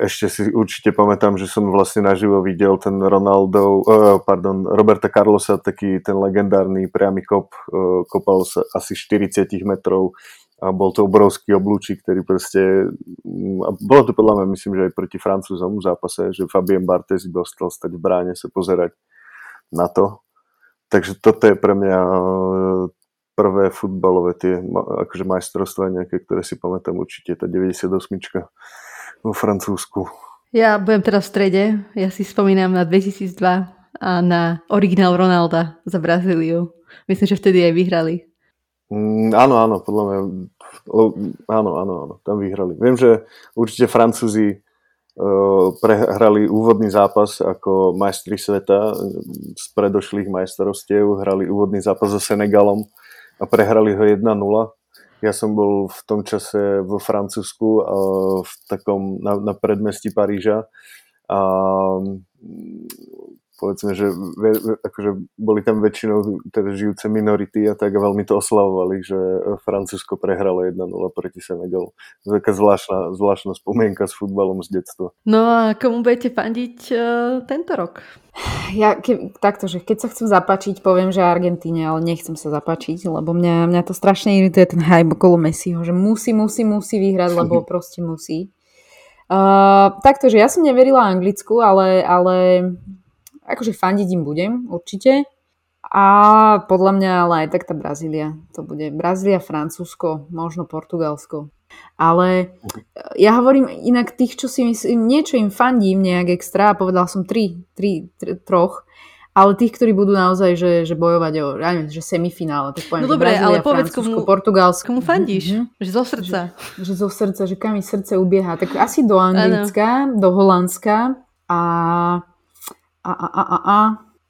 ešte si určite pamätám, že som vlastne naživo videl ten Ronaldo, uh, pardon, Roberta Carlosa, taký ten legendárny priamy kop, uh, kopal sa asi 40 metrov a bol to obrovský oblúčik, ktorý proste, a bolo to podľa mňa, myslím, že aj proti Francúzom v zápase, že Fabien Barthez by ostal stať v bráne sa pozerať na to. Takže toto je pre mňa prvé futbalové tie akože majstrovstvá nejaké, ktoré si pamätám určite, tá 98 vo Francúzsku. Ja budem teraz v strede. Ja si spomínam na 2002 a na originál Ronalda za Brazíliu. Myslím, že vtedy aj vyhrali. Mm, áno, áno, podľa mňa áno, áno, áno, tam vyhrali. Viem, že určite Francúzi uh, prehrali úvodný zápas ako majstri sveta z predošlých majstrovstiev, hrali úvodný zápas so Senegalom a prehrali ho 1-0 Ja som bol v tom čase vo Francúzsku v takom, na, na predmestí Paríža a povedzme, že akože boli tam väčšinou teda žijúce minority a tak a veľmi to oslavovali, že Francúzsko prehralo 1-0 proti Senegalu. To je taká zvláštna, zvláštna spomienka s futbalom z detstva. No a komu budete fandiť uh, tento rok? Ja ke, takto, že keď sa chcem zapačiť, poviem, že Argentíne, ale nechcem sa zapačiť, lebo mňa, mňa to strašne irituje ten hype okolo Messiho, že musí, musí, musí vyhrať, lebo proste musí. Uh, takto, že ja som neverila Anglicku, ale, ale akože fandiť im budem určite. A podľa mňa ale aj tak tá Brazília. To bude Brazília, Francúzsko, možno Portugalsko. Ale ja hovorím inak tých, čo si myslím, niečo im fandím nejak extra, povedal som tri, tri, tri troch, ale tých, ktorí budú naozaj že, že bojovať o ja neviem, že semifinále. Tak poviem, no dobre, ale povedz komu, Portugalsko. komu fandíš? Mm-hmm. Že zo srdca. Že, že zo srdca, že kam mi srdce ubieha. Tak asi do Anglicka, ano. do Holandska a a, a, a, a, a.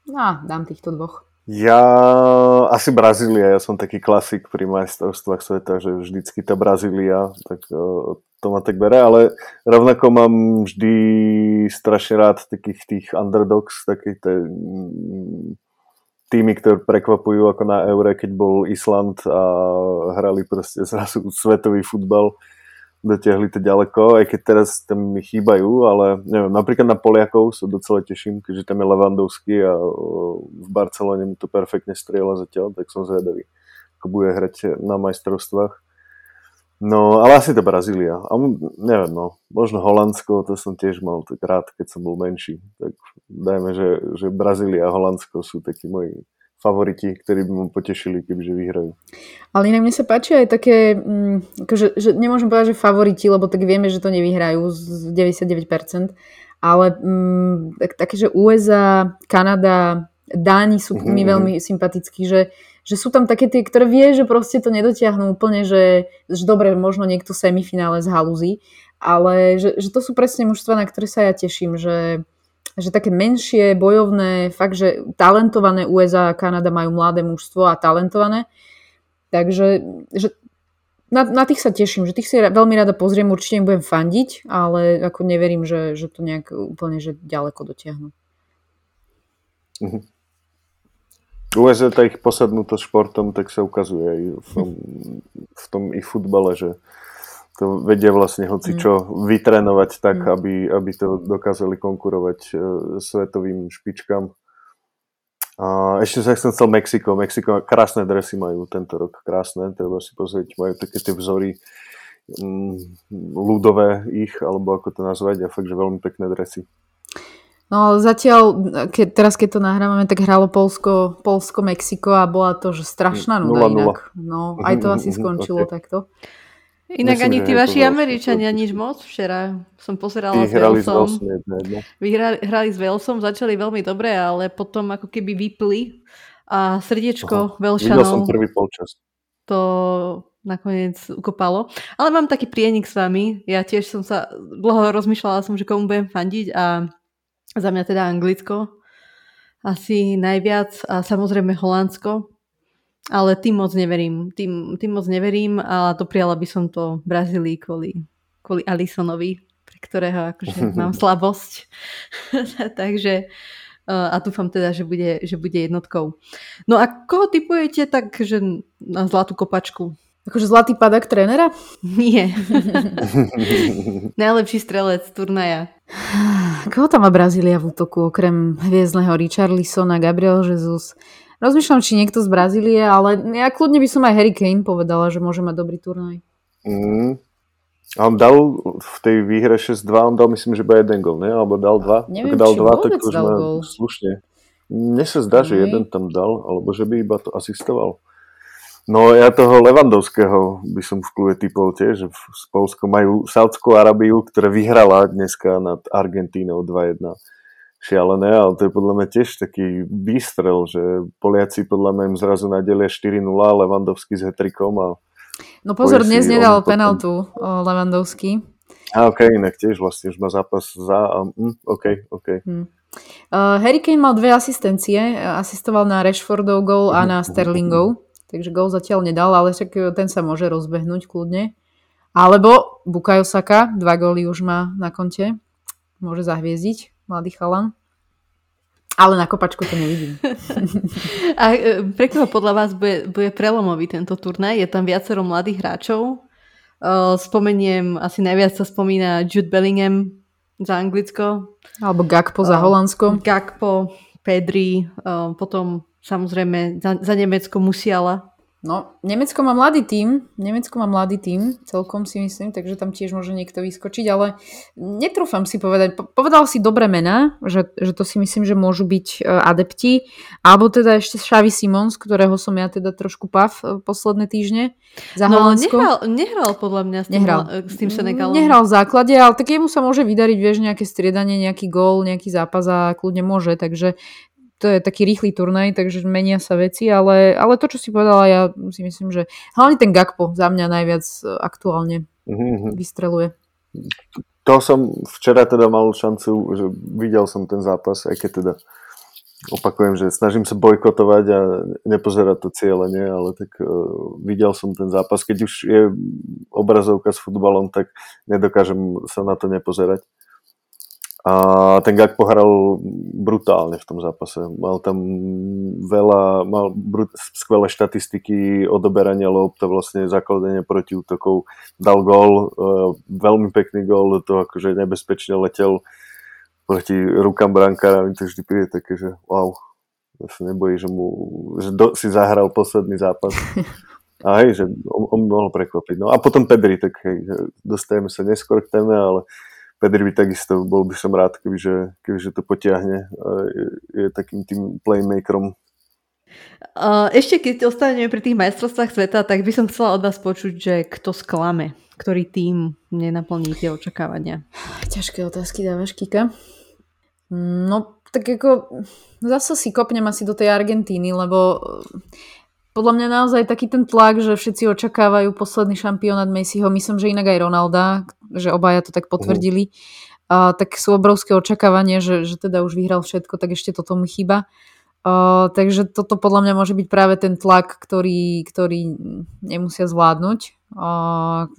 No, dám týchto dvoch. Ja asi Brazília, ja som taký klasik pri majstrovstvách sveta, že vždycky tá Brazília, tak to ma tak bere, ale rovnako mám vždy strašne rád takých tých underdogs, také tie týmy, ktoré prekvapujú ako na Eure, keď bol Island a hrali proste zrazu svetový futbal dotiahli to ďaleko, aj keď teraz tam mi chýbajú, ale neviem, napríklad na Poliakov sa docela teším, keďže tam je Levandovský a v Barcelone mu to perfektne strieľa zatiaľ, tak som zvedavý, ako bude hrať na majstrovstvách. No, ale asi to Brazília. A neviem, no, možno Holandsko, to som tiež mal tak rád, keď som bol menší. Tak dajme, že, že Brazília a Holandsko sú takí moji favoriti, ktorí by ma potešili, kebyže vyhrajú. Ale inak mne sa páči aj také, akože, že nemôžem povedať, že favoriti, lebo tak vieme, že to nevyhrajú z 99%, ale mm, tak, také, že USA, Kanada, Dáni sú mm-hmm. mi mhm. veľmi sympatickí, že, že sú tam také tie, ktoré vie, že proste to nedotiahnú úplne, že, že dobre, možno niekto semifinále z halúzy, ale že, že to sú presne mužstva, na ktoré sa ja teším, že, že také menšie, bojovné, fakt, že talentované USA a Kanada majú mladé mužstvo a talentované. Takže že na, na tých sa teším, že tých si veľmi rada pozriem, určite im budem fandiť, ale ako neverím, že, že to nejak úplne že ďaleko dotiahnu. Mhm. USA ich posadnutosť športom, tak sa ukazuje aj v tom, v tom ich futbale, že to vedia vlastne hoci mm. čo mm. vytrénovať tak, mm. aby, aby to dokázali konkurovať uh, svetovým špičkám. A ešte sa chcem chcel Mexiko. Mexiko krásne dresy majú tento rok, krásne, treba si pozrieť, majú také tie vzory um, ľudové ich, alebo ako to nazvať, a fakt, že veľmi pekné dresy. No zatiaľ, keď, teraz keď to nahrávame, tak hralo Polsko, Polsko, Mexiko a bola to že strašná nuda 0-0. inak. No, aj to asi skončilo okay. takto. Inak Myslím, ani tí vaši Američania nič moc včera. Som pozerala s Walesom. Vyhrali, hrali s Walesom, začali veľmi dobre, ale potom ako keby vypli a srdiečko Velšanov som prvý polčas. to nakoniec ukopalo. Ale mám taký prienik s vami. Ja tiež som sa dlho rozmýšľala som, že komu budem fandiť a za mňa teda Anglicko asi najviac a samozrejme Holandsko ale tým moc neverím. Tým, tým moc neverím a dopriala by som to Brazílii kvôli, kvôli Alisonovi, pre ktorého akože mám slabosť. Takže uh, a dúfam teda, že bude, že bude jednotkou. No a koho typujete tak, že na zlatú kopačku? Akože zlatý padak trénera? Nie. Najlepší strelec turnaja. Koho tam má Brazília v útoku, okrem hviezdneho Richarlisona, Gabriel Jesus, Rozmýšľam, či niekto z Brazílie, ale ja kľudne by som aj Harry Kane povedala, že môže mať dobrý turnaj. Mm. A on dal v tej výhre 6-2, on dal myslím, že iba jeden gol, ne? Alebo dal dva? Neviem, Ak dal dva, tak už má slušne. Mne sa zdá, že jeden tam dal, alebo že by iba to asistoval. No ja toho Levandovského by som v klube typol tiež, že v Polsku majú Saudskú Arabiu, ktorá vyhrala dneska nad Argentínou 2-1 šialené, ale to je podľa mňa tiež taký výstrel, že Poliaci podľa mňa im zrazu nadelia 4-0, Levandovský s hetrikom a No pozor, dnes nedal penaltu Levandovský. A ok, inak tiež vlastne už má zápas za a mm, ok, ok. Hmm. Uh, Harry Kane mal dve asistencie, asistoval na Rashfordov gol a na Sterlingov. takže gol zatiaľ nedal, ale však ten sa môže rozbehnúť kľudne. Alebo Bukayo Saka, dva góly už má na konte, môže zahviezdiť, mladý chalan. Ale na kopačku to nevidím. A e, pre koho podľa vás bude, bude prelomový tento turnaj? Je tam viacero mladých hráčov. E, spomeniem, asi najviac sa spomína Jude Bellingham za Anglicko. Alebo Gakpo za Holandsko. Gakpo, Pedri, potom samozrejme za, za Nemecko Musiala. No, Nemecko má mladý tím, Nemecko má mladý tím, celkom si myslím, takže tam tiež môže niekto vyskočiť, ale netrúfam si povedať, povedal si dobré mená, že, že to si myslím, že môžu byť e, adepti, alebo teda ešte Xavi Simons, ktorého som ja teda trošku pav e, posledné týždne za no, nehral, nehral podľa mňa s tým, nehral. s tým Senegalom. Nehral v základe, ale tak jemu sa môže vydariť, vieš, nejaké striedanie, nejaký gól, nejaký zápas a kľudne môže, takže to je taký rýchly turnaj, takže menia sa veci, ale, ale to, čo si povedala, ja si myslím, že hlavne ten Gakpo za mňa najviac e, aktuálne mm-hmm. vystreluje. To som včera teda mal šancu, že videl som ten zápas, aj keď teda opakujem, že snažím sa bojkotovať a nepozerať to cieľenie, ale tak uh, videl som ten zápas. Keď už je obrazovka s futbalom, tak nedokážem sa na to nepozerať. A ten Gak pohral brutálne v tom zápase. Mal tam veľa, mal brut, skvelé štatistiky, odoberania lob, to vlastne zakladanie proti útokov. Dal gól, uh, veľmi pekný gól, toho akože nebezpečne letel proti rukám brankára. Mi to vždy príde také, že wow, ja sa nebojí, že, mu, že do, si zahral posledný zápas. A hej, že on, on mohol prekvapiť. No a potom Pedri, tak hej, dostajeme sa neskôr k téme, ale Pedri by takisto, bol by som rád, kebyže, kebyže to potiahne. Je, je takým tým playmakerom. Ešte keď ostaneme pri tých majstrovstvách sveta, tak by som chcela od vás počuť, že kto sklame, ktorý tým nenaplní tie očakávania. Ťažké otázky dávaš, Kika. No, tak ako zase si kopnem asi do tej Argentíny, lebo podľa mňa naozaj taký ten tlak, že všetci očakávajú posledný šampionát Messiho, myslím, že inak aj Ronalda, že obaja to tak potvrdili, uh, tak sú obrovské očakávanie, že, že teda už vyhral všetko, tak ešte toto mu chýba. Uh, takže toto podľa mňa môže byť práve ten tlak, ktorý, ktorý nemusia zvládnuť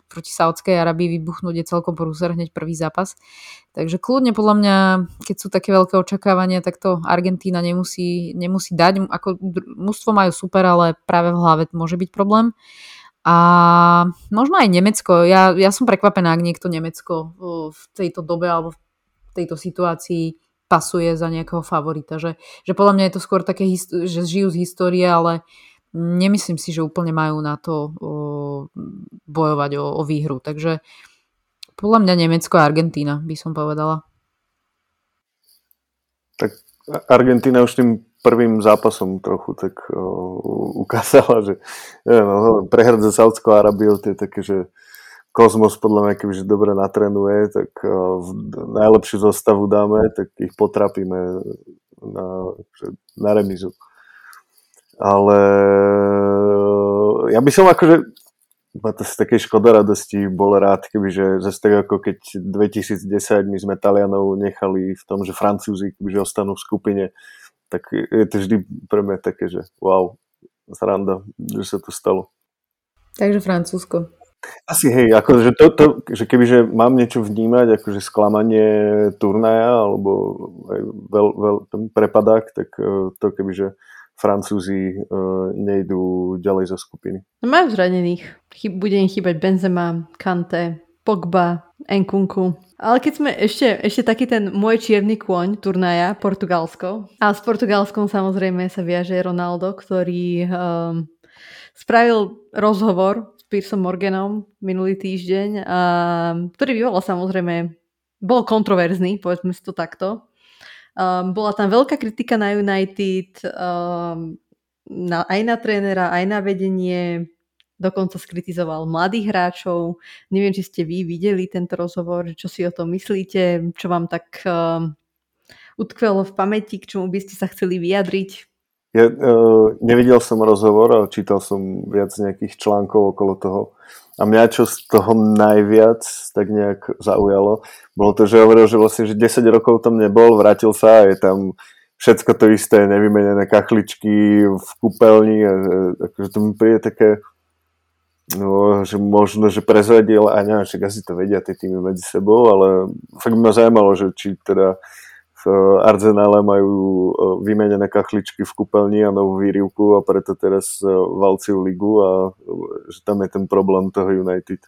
proti Saudskej Arabii vybuchnúť je celkom prúser hneď prvý zápas. Takže kľudne podľa mňa, keď sú také veľké očakávania, tak to Argentína nemusí, nemusí dať. Ako mužstvo majú super, ale práve v hlave môže byť problém. A možno aj Nemecko. Ja, ja som prekvapená, ak niekto Nemecko v tejto dobe alebo v tejto situácii pasuje za nejakého favorita. Že, že podľa mňa je to skôr také, že žijú z histórie, ale nemyslím si, že úplne majú na to o, bojovať o, o výhru. Takže podľa mňa Nemecko a Argentína by som povedala. Tak Argentína už tým prvým zápasom trochu tak o, ukázala, že neviem, no, prehrať za Saudskou Arabiou to je také, že Kozmos podľa mňa, kebyže dobre natrenuje, tak o, najlepšiu zostavu dáme, tak ich potrapíme na, na remizu ale ja by som akože ma to z takej škodoradosti bol rád, kebyže zase tak ako keď 2010 my sme Talianov nechali v tom, že Francúzi kebyže ostanú v skupine, tak je to vždy pre mňa také, že wow, sranda, že sa to stalo. Takže Francúzsko. Asi hej, akože to, to, že kebyže mám niečo vnímať, akože sklamanie turnaja alebo aj veľ, veľ, ten prepadák, tak eh, to kebyže Francúzi uh, nejdú ďalej zo skupiny. No majú zranených. Chyb, bude im chýbať Benzema, Kante, Pogba, Enkunku. Ale keď sme ešte, ešte taký ten môj čierny kôň turnaja, Portugalsko. A s Portugalskom samozrejme sa viaže Ronaldo, ktorý um, spravil rozhovor s Piersom Morganom minulý týždeň, a, ktorý vyvolal samozrejme, bol kontroverzný, povedzme si to takto. Um, bola tam veľká kritika na United, um, na, aj na trénera, aj na vedenie, dokonca skritizoval mladých hráčov. Neviem, či ste vy videli tento rozhovor, čo si o tom myslíte, čo vám tak um, utkvelo v pamäti, k čomu by ste sa chceli vyjadriť. Ja uh, nevidel som rozhovor, čítal som viac nejakých článkov okolo toho. A mňa čo z toho najviac tak nejak zaujalo, bolo to, že hovoril, že vlastne že 10 rokov tam nebol, vrátil sa a je tam všetko to isté, nevymenené kachličky v kúpeľni a že, akože to mi príde také no, že možno, že prezradil a neviem, však asi to vedia tie týmy medzi sebou, ale fakt ma zaujímalo, že či teda Arzenále majú e, vymenené kachličky v kúpeľni a novú výrivku a preto teraz e, valcujú ligu a že tam je ten problém toho United.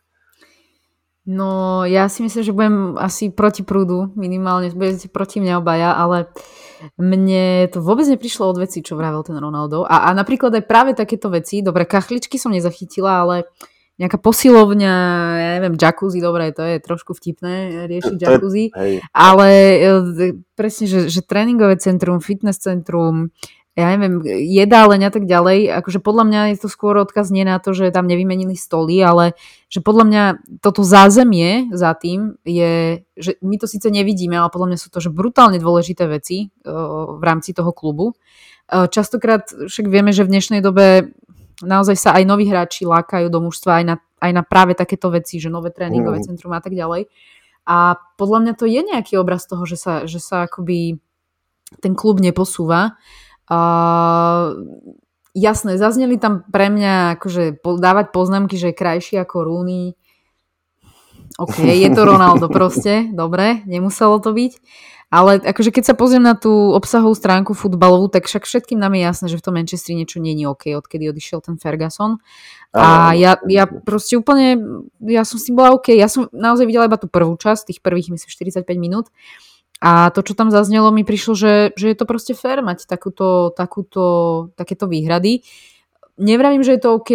No, ja si myslím, že budem asi proti prúdu, minimálne budete proti mňa obaja, ale mne to vôbec neprišlo od veci, čo vravel ten Ronaldo. A, a napríklad aj práve takéto veci, dobre, kachličky som nezachytila, ale nejaká posilovňa, ja neviem, jacuzzi, dobre, to je trošku vtipné riešiť jacuzzi, ale e, presne, že, že tréningové centrum, fitness centrum, ja neviem, jedáleň a tak ďalej. Akože podľa mňa je to skôr odkaz nie na to, že tam nevymenili stoly, ale že podľa mňa toto zázemie za tým je, že my to síce nevidíme, ale podľa mňa sú to že brutálne dôležité veci uh, v rámci toho klubu. Častokrát však vieme, že v dnešnej dobe naozaj sa aj noví hráči lákajú do mužstva aj na, aj na práve takéto veci, že nové tréningové mm. centrum a tak ďalej. A podľa mňa to je nejaký obraz toho, že sa, že sa akoby ten klub neposúva. Uh, jasné, zazneli tam pre mňa akože dávať poznámky, že je krajší ako Rooney. OK, je to Ronaldo proste, dobre, nemuselo to byť. Ale akože keď sa pozriem na tú obsahovú stránku futbalovú, tak však všetkým nám je jasné, že v tom Manchestri niečo není OK, odkedy odišiel ten Ferguson. A ja, ja proste úplne, ja som s tým bola OK. Ja som naozaj videla iba tú prvú časť, tých prvých myslím 45 minút. A to, čo tam zaznelo, mi prišlo, že, že je to proste fér mať takúto, takúto, takéto výhrady. Nevravím, že je to OK,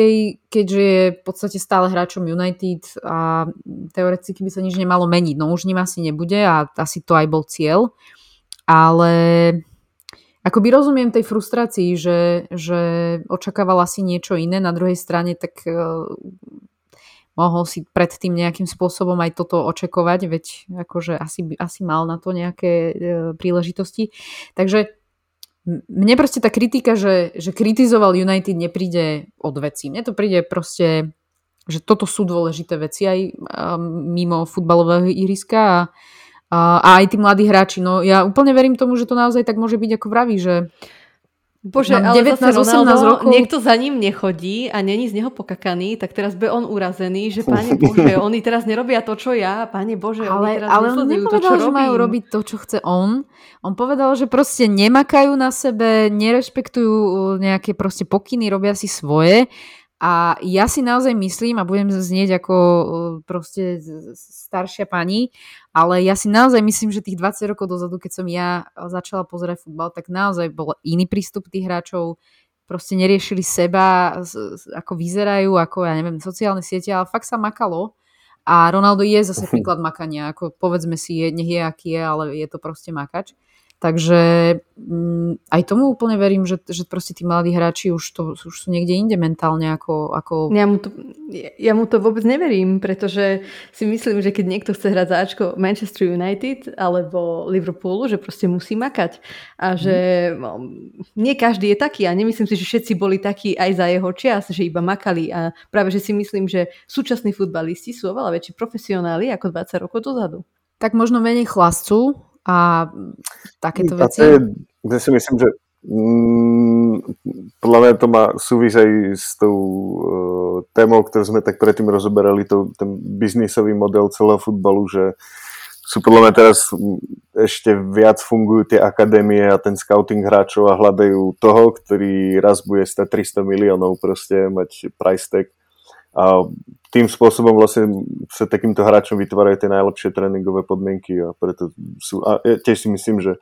keďže je v podstate stále hráčom United a teoreticky by sa nič nemalo meniť. No už ním asi nebude a asi to aj bol cieľ. Ale akoby rozumiem tej frustrácii, že, že očakával asi niečo iné. Na druhej strane tak mohol si predtým nejakým spôsobom aj toto očakovať, veď akože asi, asi mal na to nejaké e, príležitosti. Takže mne proste tá kritika, že, že kritizoval United nepríde od veci. Mne to príde proste, že toto sú dôležité veci aj mimo futbalového ihriska a, a, a aj tí mladí hráči. No ja úplne verím tomu, že to naozaj tak môže byť ako vraví, že Bože, ale 19, zase Ronaldo, rokov... niekto za ním nechodí a není z neho pokakaný, tak teraz bude on urazený, že páne Bože, oni teraz nerobia to, čo ja, páne Bože, ale, oni teraz ale on nepovedal, to, čo že majú robiť to, čo chce on. On povedal, že proste nemakajú na sebe, nerešpektujú uh, nejaké proste pokyny, robia si svoje. A ja si naozaj myslím, a budem znieť ako proste staršia pani, ale ja si naozaj myslím, že tých 20 rokov dozadu, keď som ja začala pozerať futbal, tak naozaj bol iný prístup tých hráčov, proste neriešili seba, ako vyzerajú, ako ja neviem, sociálne siete, ale fakt sa makalo. A Ronaldo je zase príklad makania, ako povedzme si, je, nech je aký je, ale je to proste makač. Takže mm, aj tomu úplne verím, že, že proste tí mladí hráči už, to, už sú niekde inde mentálne ako... ako... Ja, mu to, ja mu to vôbec neverím, pretože si myslím, že keď niekto chce hrať záčko Manchester United alebo Liverpoolu, že proste musí makať. A že mm. nie každý je taký a nemyslím si, že všetci boli takí aj za jeho čas, že iba makali. A práve, že si myslím, že súčasní futbalisti sú oveľa väčší profesionáli ako 20 rokov dozadu. Tak možno menej chlastcu, a takéto veci? A to je, ja si myslím, že mm, podľa mňa to má súvis aj s tou uh, témou, ktorú sme tak predtým rozoberali, to, ten biznisový model celého futbalu, že sú podľa mňa teraz ešte viac fungujú tie akadémie a ten scouting hráčov a hľadajú toho, ktorý raz bude stať 300 miliónov proste, mať price tag a tým spôsobom vlastne sa takýmto hráčom vytvárajú tie najlepšie tréningové podmienky a preto sú, a ja tiež si myslím, že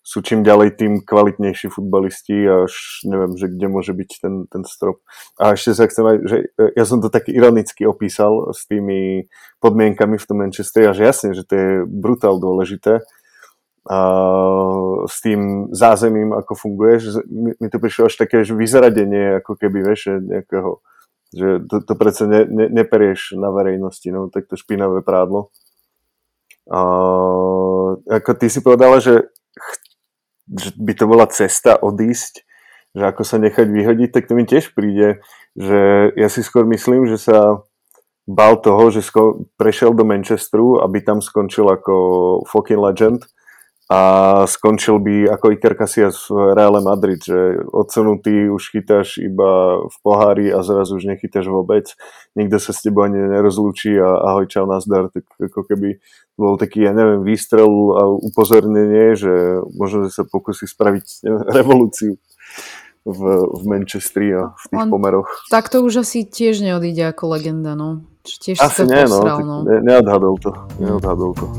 sú čím ďalej tým kvalitnejší futbalisti a až neviem, že kde môže byť ten, ten strop. A ešte sa chcem aj, že e, ja som to tak ironicky opísal s tými podmienkami v tom Manchesteri a že jasne, že to je brutál dôležité a s tým zázemím, ako funguje, že mi, to prišlo až také, že vyzradenie, ako keby, vieš, nejakého že to, to predsa ne, ne, neperieš na verejnosti, no tak to špinavé prádlo. A, ako ty si povedala, že, že by to bola cesta odísť, že ako sa nechať vyhodiť, tak to mi tiež príde, že ja si skôr myslím, že sa bal toho, že sko- prešiel do Manchesteru, aby tam skončil ako fucking legend a skončil by ako Iker Casillas v Real Madrid, že odsunutý už chytáš iba v pohári a zrazu už nechytáš vôbec. Nikto sa s tebou ani nerozlúči a ahoj, čau, nazdar. Tak ako keby bol taký, ja neviem, výstrel a upozornenie, že možno sa pokusí spraviť neviem, revolúciu v, v Manchestri a v tých On, pomeroch. Tak to už asi tiež neodíde ako legenda, no. Tiež asi nie, no, posral, no. Ne, neodhadol to. Neodhadol to.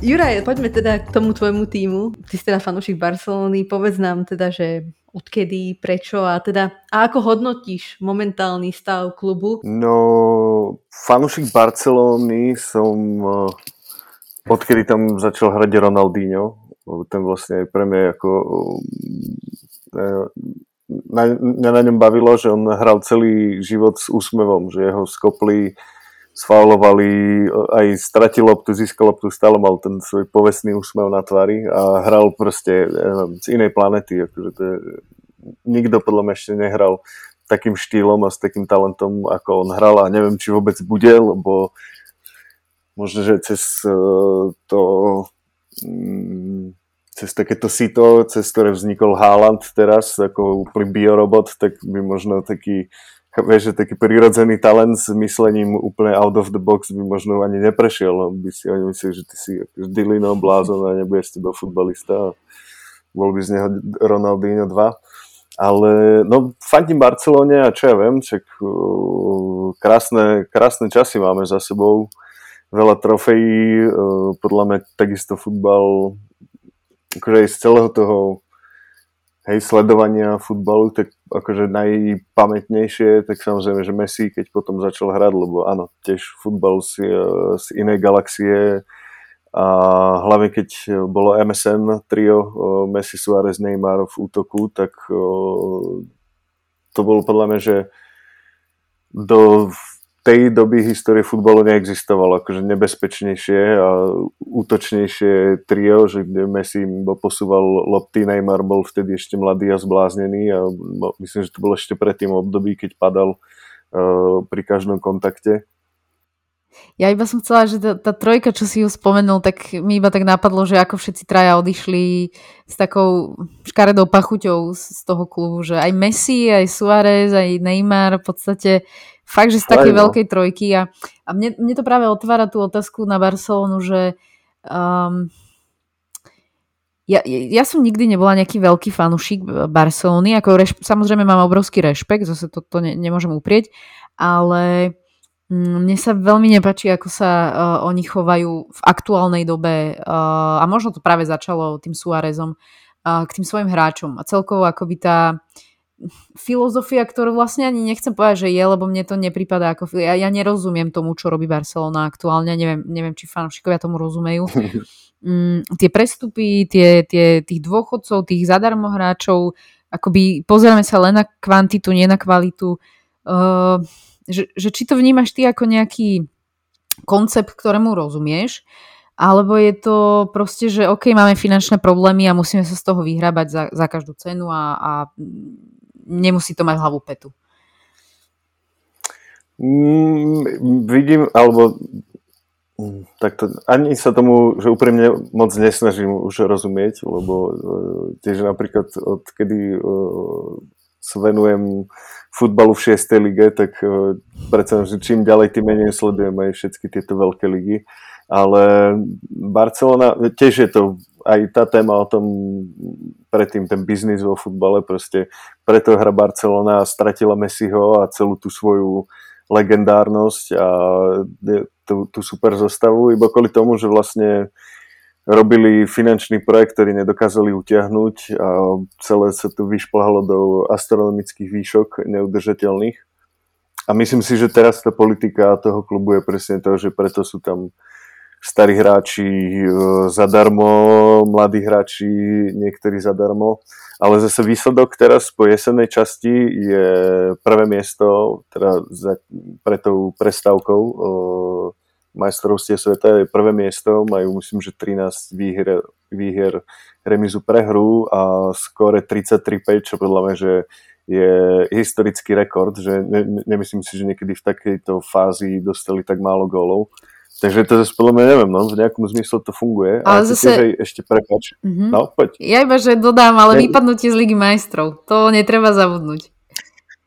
Juraj, poďme teda k tomu tvojmu týmu. Ty si teda fanúšik Barcelony. Povedz nám teda, že odkedy, prečo a teda a ako hodnotíš momentálny stav klubu? No, fanúšik Barcelony som eh, odkedy tam začal hrať Ronaldinho, ten vlastne pre mňa ako eh, na, na, na ňom bavilo, že on hral celý život s úsmevom, že jeho skopli sfaulovali, aj stratil loptu, získal loptu, stále mal ten svoj povestný úsmev na tvári a hral proste neviem, z inej planety. Akože to je, nikto podľa mňa ešte nehral takým štýlom a s takým talentom, ako on hral a neviem, či vôbec bude, lebo možno, že cez e, to mm, cez takéto sito, cez ktoré vznikol Haaland teraz, ako úplný biorobot, tak by možno taký vieš, že taký prirodzený talent s myslením úplne out of the box by možno ani neprešiel, by si oni mysleli, že ty si Dilino, blázon a nebudeš z teba futbalista a bol by z neho Ronaldinho 2. Ale no, fandím Barcelone a čo ja viem, čak, uh, krásne, krásne časy máme za sebou, veľa trofejí, uh, podľa mňa takisto futbal, akože aj z celého toho hej, sledovania futbalu, tak akože najpamätnejšie, tak samozrejme, že Messi, keď potom začal hrať, lebo áno, tiež futbal z, z inej galaxie. A hlavne keď bolo MSN trio Messi, Suarez, Neymar v útoku, tak to bolo podľa mňa, že do tej doby histórie futbalu neexistovalo akože nebezpečnejšie a útočnejšie trio, že kde Messi posúval lopty, Neymar bol vtedy ešte mladý a zbláznený a myslím, že to bolo ešte pred tým období, keď padal uh, pri každom kontakte. Ja iba som chcela, že tá, tá trojka, čo si ju spomenul, tak mi iba tak napadlo, že ako všetci traja odišli s takou škaredou pachuťou z, z toho klubu, že aj Messi, aj Suarez, aj Neymar v podstate Fakt, že z takej no. veľkej trojky. A, a mne, mne to práve otvára tú otázku na Barcelonu, že um, ja, ja som nikdy nebola nejaký veľký fanúšik Barcelony, ako reš, samozrejme mám obrovský rešpekt, zase to, to ne, nemôžem uprieť, ale mm, mne sa veľmi nepačí, ako sa uh, oni chovajú v aktuálnej dobe uh, a možno to práve začalo tým Suárezom uh, k tým svojim hráčom a celkovo akoby tá uh, filozofia, ktorú vlastne ani nechcem povedať, že je, lebo mne to nepripadá ako... Ja, ja nerozumiem tomu, čo robí Barcelona aktuálne, neviem, neviem či fanúšikovia tomu rozumejú. Mm, tie prestupy, tie, tie, tých dôchodcov, tých zadarmo hráčov, akoby pozrieme sa len na kvantitu, nie na kvalitu. Uh, že, že či to vnímaš ty ako nejaký koncept, ktorému rozumieš, alebo je to proste, že OK, máme finančné problémy a musíme sa z toho vyhrábať za, za každú cenu a, a nemusí to mať hlavu petu. Mm, vidím, alebo mm, tak to, ani sa tomu, že úprimne moc nesnažím už rozumieť, lebo uh, tiež napríklad odkedy uh, sa venujem futbalu v 6. lige, tak uh, predsa, že čím ďalej, tým menej sledujem aj všetky tieto veľké ligy. Ale Barcelona, tiež je to aj tá téma o tom predtým, ten biznis vo futbale, proste preto hra Barcelona stratila Messiho a celú tú svoju legendárnosť a tú, tú super zostavu, iba kvôli tomu, že vlastne robili finančný projekt, ktorý nedokázali utiahnuť a celé sa to vyšplhalo do astronomických výšok neudržateľných. A myslím si, že teraz tá politika toho klubu je presne to, že preto sú tam starí hráči e, zadarmo, mladí hráči niektorí zadarmo. Ale zase výsledok teraz po jesennej časti je prvé miesto, teda za, pre tou prestávkou e, majstrovstie sveta je prvé miesto, majú myslím, že 13 výher, výher remizu prehru a skore 33-5, čo podľa mňa, že je historický rekord, že ne, nemyslím si, že niekedy v takejto fázi dostali tak málo gólov Takže to zase podľa mňa neviem, no, v nejakom zmysle to funguje. Ale a zase... tiež aj ešte prepač. Mm-hmm. No, poď. Ja iba, že dodám, ale ja... vypadnutie z Ligy majstrov. To netreba zabudnúť.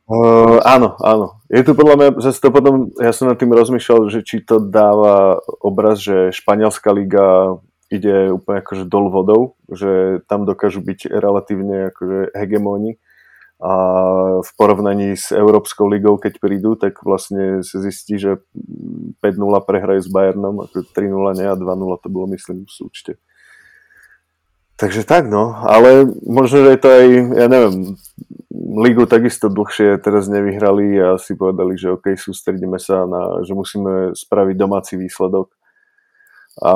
Uh, áno, áno. Je tu podľa mňa, zase to potom, ja som nad tým rozmýšľal, že či to dáva obraz, že španielská liga ide úplne akože dol vodou, že tam dokážu byť relatívne akože hegemóni a v porovnaní s Európskou ligou, keď prídu, tak vlastne sa zistí, že 5-0 prehrajú s Bayernom, ako 3-0 nie a 2-0 to bolo myslím v súčte. Takže tak no, ale možno, že je to aj, ja neviem, ligu takisto dlhšie teraz nevyhrali a si povedali, že OK, sústredíme sa na, že musíme spraviť domáci výsledok. A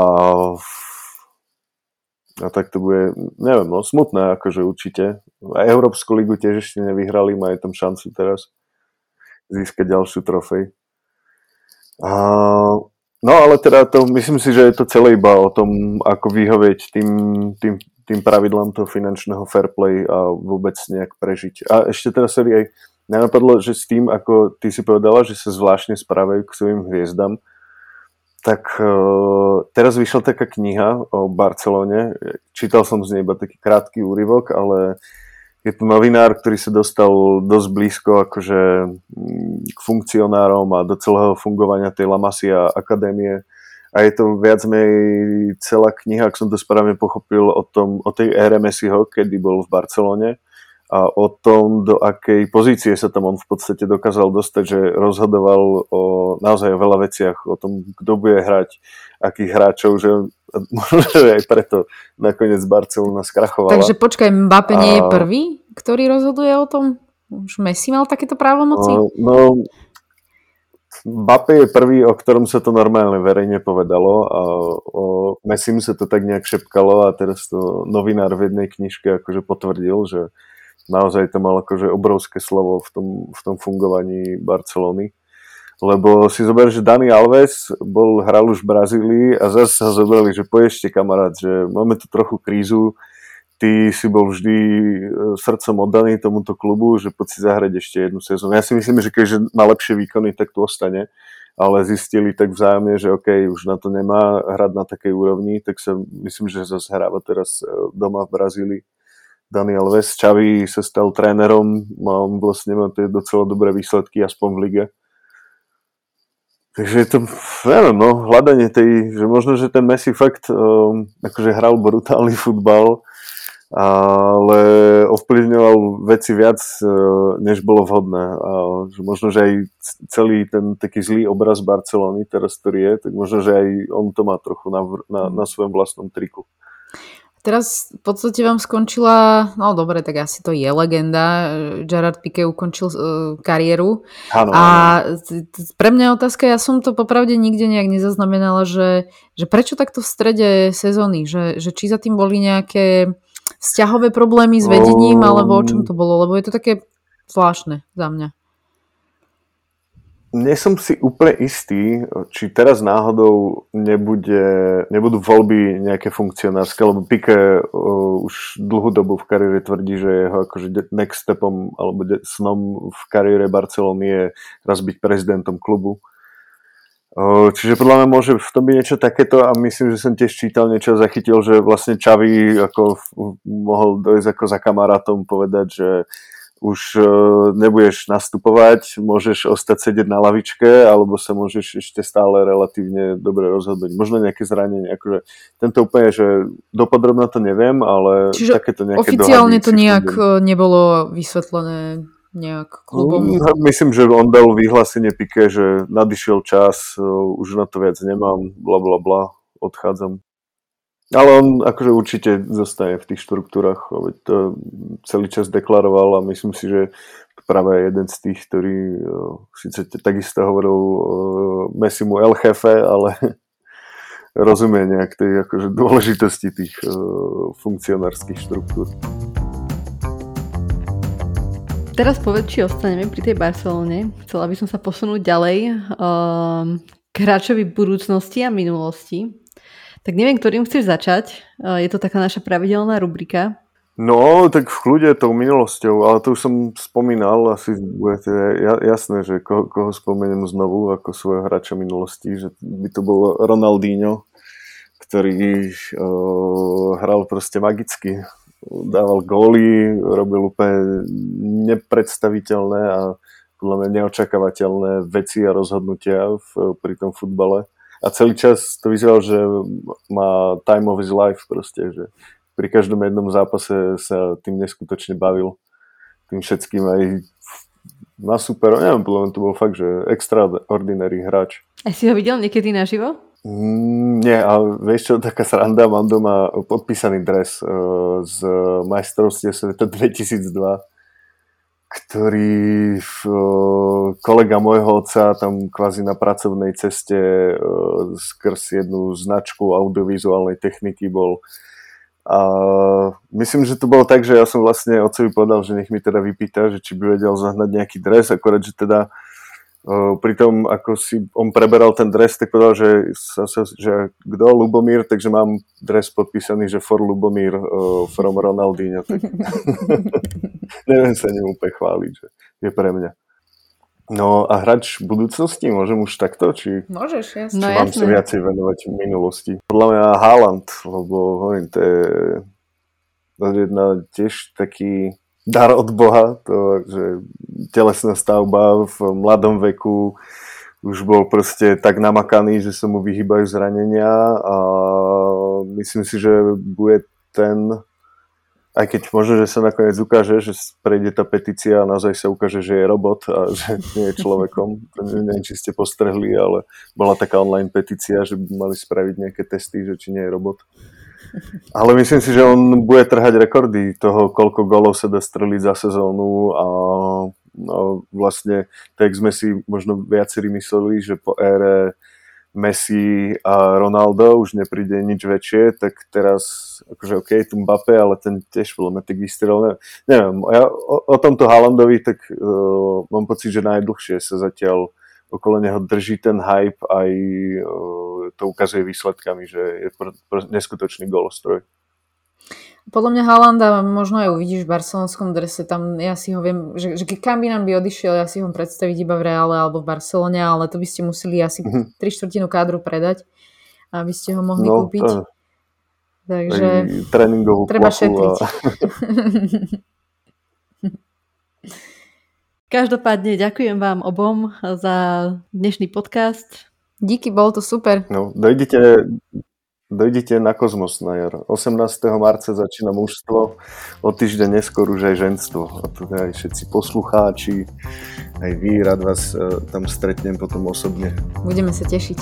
a tak to bude, neviem, no smutné akože určite. A Európsku ligu tiež ešte nevyhrali, majú tam šancu teraz získať ďalšiu trofej. A, no ale teda to, myslím si, že je to celé iba o tom, ako vyhovieť tým, tým, tým pravidlám toho finančného fair play a vôbec nejak prežiť. A ešte teraz sa aj nenapadlo, že s tým, ako ty si povedala, že sa zvláštne správajú k svojim hviezdam, tak uh, teraz vyšla taká kniha o Barcelone. Čítal som z nej iba taký krátky úryvok, ale je to novinár, ktorý sa dostal dosť blízko akože mm, k funkcionárom a do celého fungovania tej La Masia akadémie. A je to viac menej celá kniha, ak som to správne pochopil, o, tom, o tej ére Messiho, kedy bol v Barcelone a o tom, do akej pozície sa tam on v podstate dokázal dostať, že rozhodoval o naozaj o veľa veciach, o tom, kto bude hrať, akých hráčov, že možno, aj preto nakoniec Barcelona skrachovala. Takže počkaj, Mbappé nie je prvý, ktorý rozhoduje o tom? Už Messi mal takéto právomoci? No, Mbappé je prvý, o ktorom sa to normálne verejne povedalo a o Messi sa to tak nejak šepkalo a teraz to novinár v jednej knižke akože potvrdil, že naozaj to mal akože obrovské slovo v tom, v tom fungovaní Barcelony. Lebo si zober, že Dani Alves bol, hral už v Brazílii a zase sa zobrali, že poješte kamarát, že máme tu trochu krízu, ty si bol vždy e, srdcom oddaný tomuto klubu, že poď si zahrať ešte jednu sezónu. Ja si myslím, že keďže má lepšie výkony, tak tu ostane, ale zistili tak vzájomne, že OK, už na to nemá hrať na takej úrovni, tak sa myslím, že zase hráva teraz e, doma v Brazílii Daniel Ves. Čavi sa stal trénerom, mám vlastne má tie docela dobré výsledky, aspoň v lige. Takže je to, neviem, no, hľadanie tej, že možno, že ten Messi fakt um, akože hral brutálny futbal, ale ovplyvňoval veci viac, uh, než bolo vhodné. A že možno, že aj celý ten taký zlý obraz Barcelony, teraz ktorý je, tak možno, že aj on to má trochu na, na, na svojom vlastnom triku. Teraz v podstate vám skončila, no dobre, tak asi to je legenda, Gerard Piqué ukončil uh, kariéru. Ano, a pre mňa otázka, ja som to popravde nikde nejak nezaznamenala, že, že prečo takto v strede sezóny, že, že či za tým boli nejaké vzťahové problémy s vedením, alebo o čom to bolo, lebo je to také zvláštne za mňa nie som si úplne istý, či teraz náhodou nebude, nebudú voľby nejaké funkcionárske, lebo Pique uh, už dlhú dobu v kariére tvrdí, že jeho akože next stepom alebo snom v kariére Barcelony je raz byť prezidentom klubu. Uh, čiže podľa mňa môže v tom byť niečo takéto a myslím, že som tiež čítal niečo, zachytil, že vlastne Čavi ako mohol dojsť ako za kamarátom povedať, že už uh, nebudeš nastupovať, môžeš ostať sedieť na lavičke, alebo sa môžeš ešte stále relatívne dobre rozhodnúť. Možno nejaké zranenie, akože tento úplne, že dopodrobne to neviem, ale Čiže takéto nejaké oficiálne to nejak budem. nebolo vysvetlené nejak klubom? Mm, myslím, že on dal vyhlásenie Pike, že nadišiel čas, uh, už na to viac nemám, bla bla bla, odchádzam. Ale on akože určite zostaje v tých štruktúrach, to celý čas deklaroval a myslím si, že práve jeden z tých, ktorý uh, síce takisto hovoril uh, Messimu El Jefe, ale rozumie nejak tej akože dôležitosti tých uh, funkcionárskych štruktúr. Teraz povedz, či ostaneme pri tej Barcelone. Chcela by som sa posunúť ďalej um, k hráčovi budúcnosti a minulosti. Tak neviem, ktorým chceš začať. Je to taká naša pravidelná rubrika. No, tak v kľude tou minulosťou, ale to už som spomínal, asi bude to jasné, že koho, koho spomeniem znovu ako svojho hráča minulosti, že by to bol Ronaldinho, ktorý uh, hral proste magicky. Dával góly, robil úplne nepredstaviteľné a podľa mňa neočakávateľné veci a rozhodnutia v, pri tom futbale. A celý čas to vyzeralo, že má time of his life proste, že pri každom jednom zápase sa tým neskutočne bavil. Tým všetkým aj na super, neviem, podľa to bol fakt, že extraordinary hráč. A si ho videl niekedy naživo? Mm, nie, ale vieš čo, taká sranda, mám doma podpísaný dres uh, z majstrovstie sveta 2002, ktorý uh, kolega môjho otca tam kvázi na pracovnej ceste uh, skrz jednu značku audiovizuálnej techniky bol. A myslím, že to bolo tak, že ja som vlastne otcovi povedal, že nech mi teda vypýta, že či by vedel zahnať nejaký dres, akorát, že teda uh, pri tom, ako si on preberal ten dres, tak povedal, že, sa, že kto, Lubomír, takže mám dres podpísaný, že for Lubomír uh, from Ronaldinho. Tak... Neviem sa ním úplne chváliť, že je pre mňa. No a hráč budúcnosti, môžem už takto? Či, Môžeš, jasne. Či no, mám sa viacej venovať v minulosti? Podľa mňa Haaland, lebo hovorím, to je jedna tiež taký dar od Boha, to, že telesná stavba v mladom veku už bol proste tak namakaný, že sa mu vyhýbajú zranenia a myslím si, že bude ten aj keď možno, že sa nakoniec ukáže, že prejde tá petícia a naozaj sa ukáže, že je robot a že nie je človekom. Neviem, či ste postrehli, ale bola taká online petícia, že by mali spraviť nejaké testy, že či nie je robot. Ale myslím si, že on bude trhať rekordy toho, koľko golov sa dá streliť za sezónu a no, vlastne, tak sme si možno viacerí mysleli, že po ére Messi a Ronaldo, už nepríde nič väčšie, tak teraz, akože OK, tu Mbappé, ale ten tiež podľa mňa tak vystrel. Ne, neviem, ja o, o tomto Haalandovi tak uh, mám pocit, že najdlhšie sa zatiaľ okolo neho drží ten hype, aj uh, to ukazuje výsledkami, že je pr- pr- neskutočný golostroj. Podľa mňa Halanda možno aj uvidíš v barcelonskom drese, tam ja si ho viem, že, že kam by nám by odišiel, ja si ho predstaviť iba v Reále alebo v Barcelone, ale to by ste museli asi mm-hmm. tri štvrtinu kádru predať, aby ste ho mohli no, kúpiť. To... Takže tréningovú treba šetriť. A... Každopádne ďakujem vám obom za dnešný podcast. Díky, bolo to super. No, dojdete, Dojdite na Kozmos na jar. 18. marca začína mužstvo, o týždeň neskôr už aj ženstvo. A tu aj všetci poslucháči, aj vy, rád vás e, tam stretnem potom osobne. Budeme sa tešiť.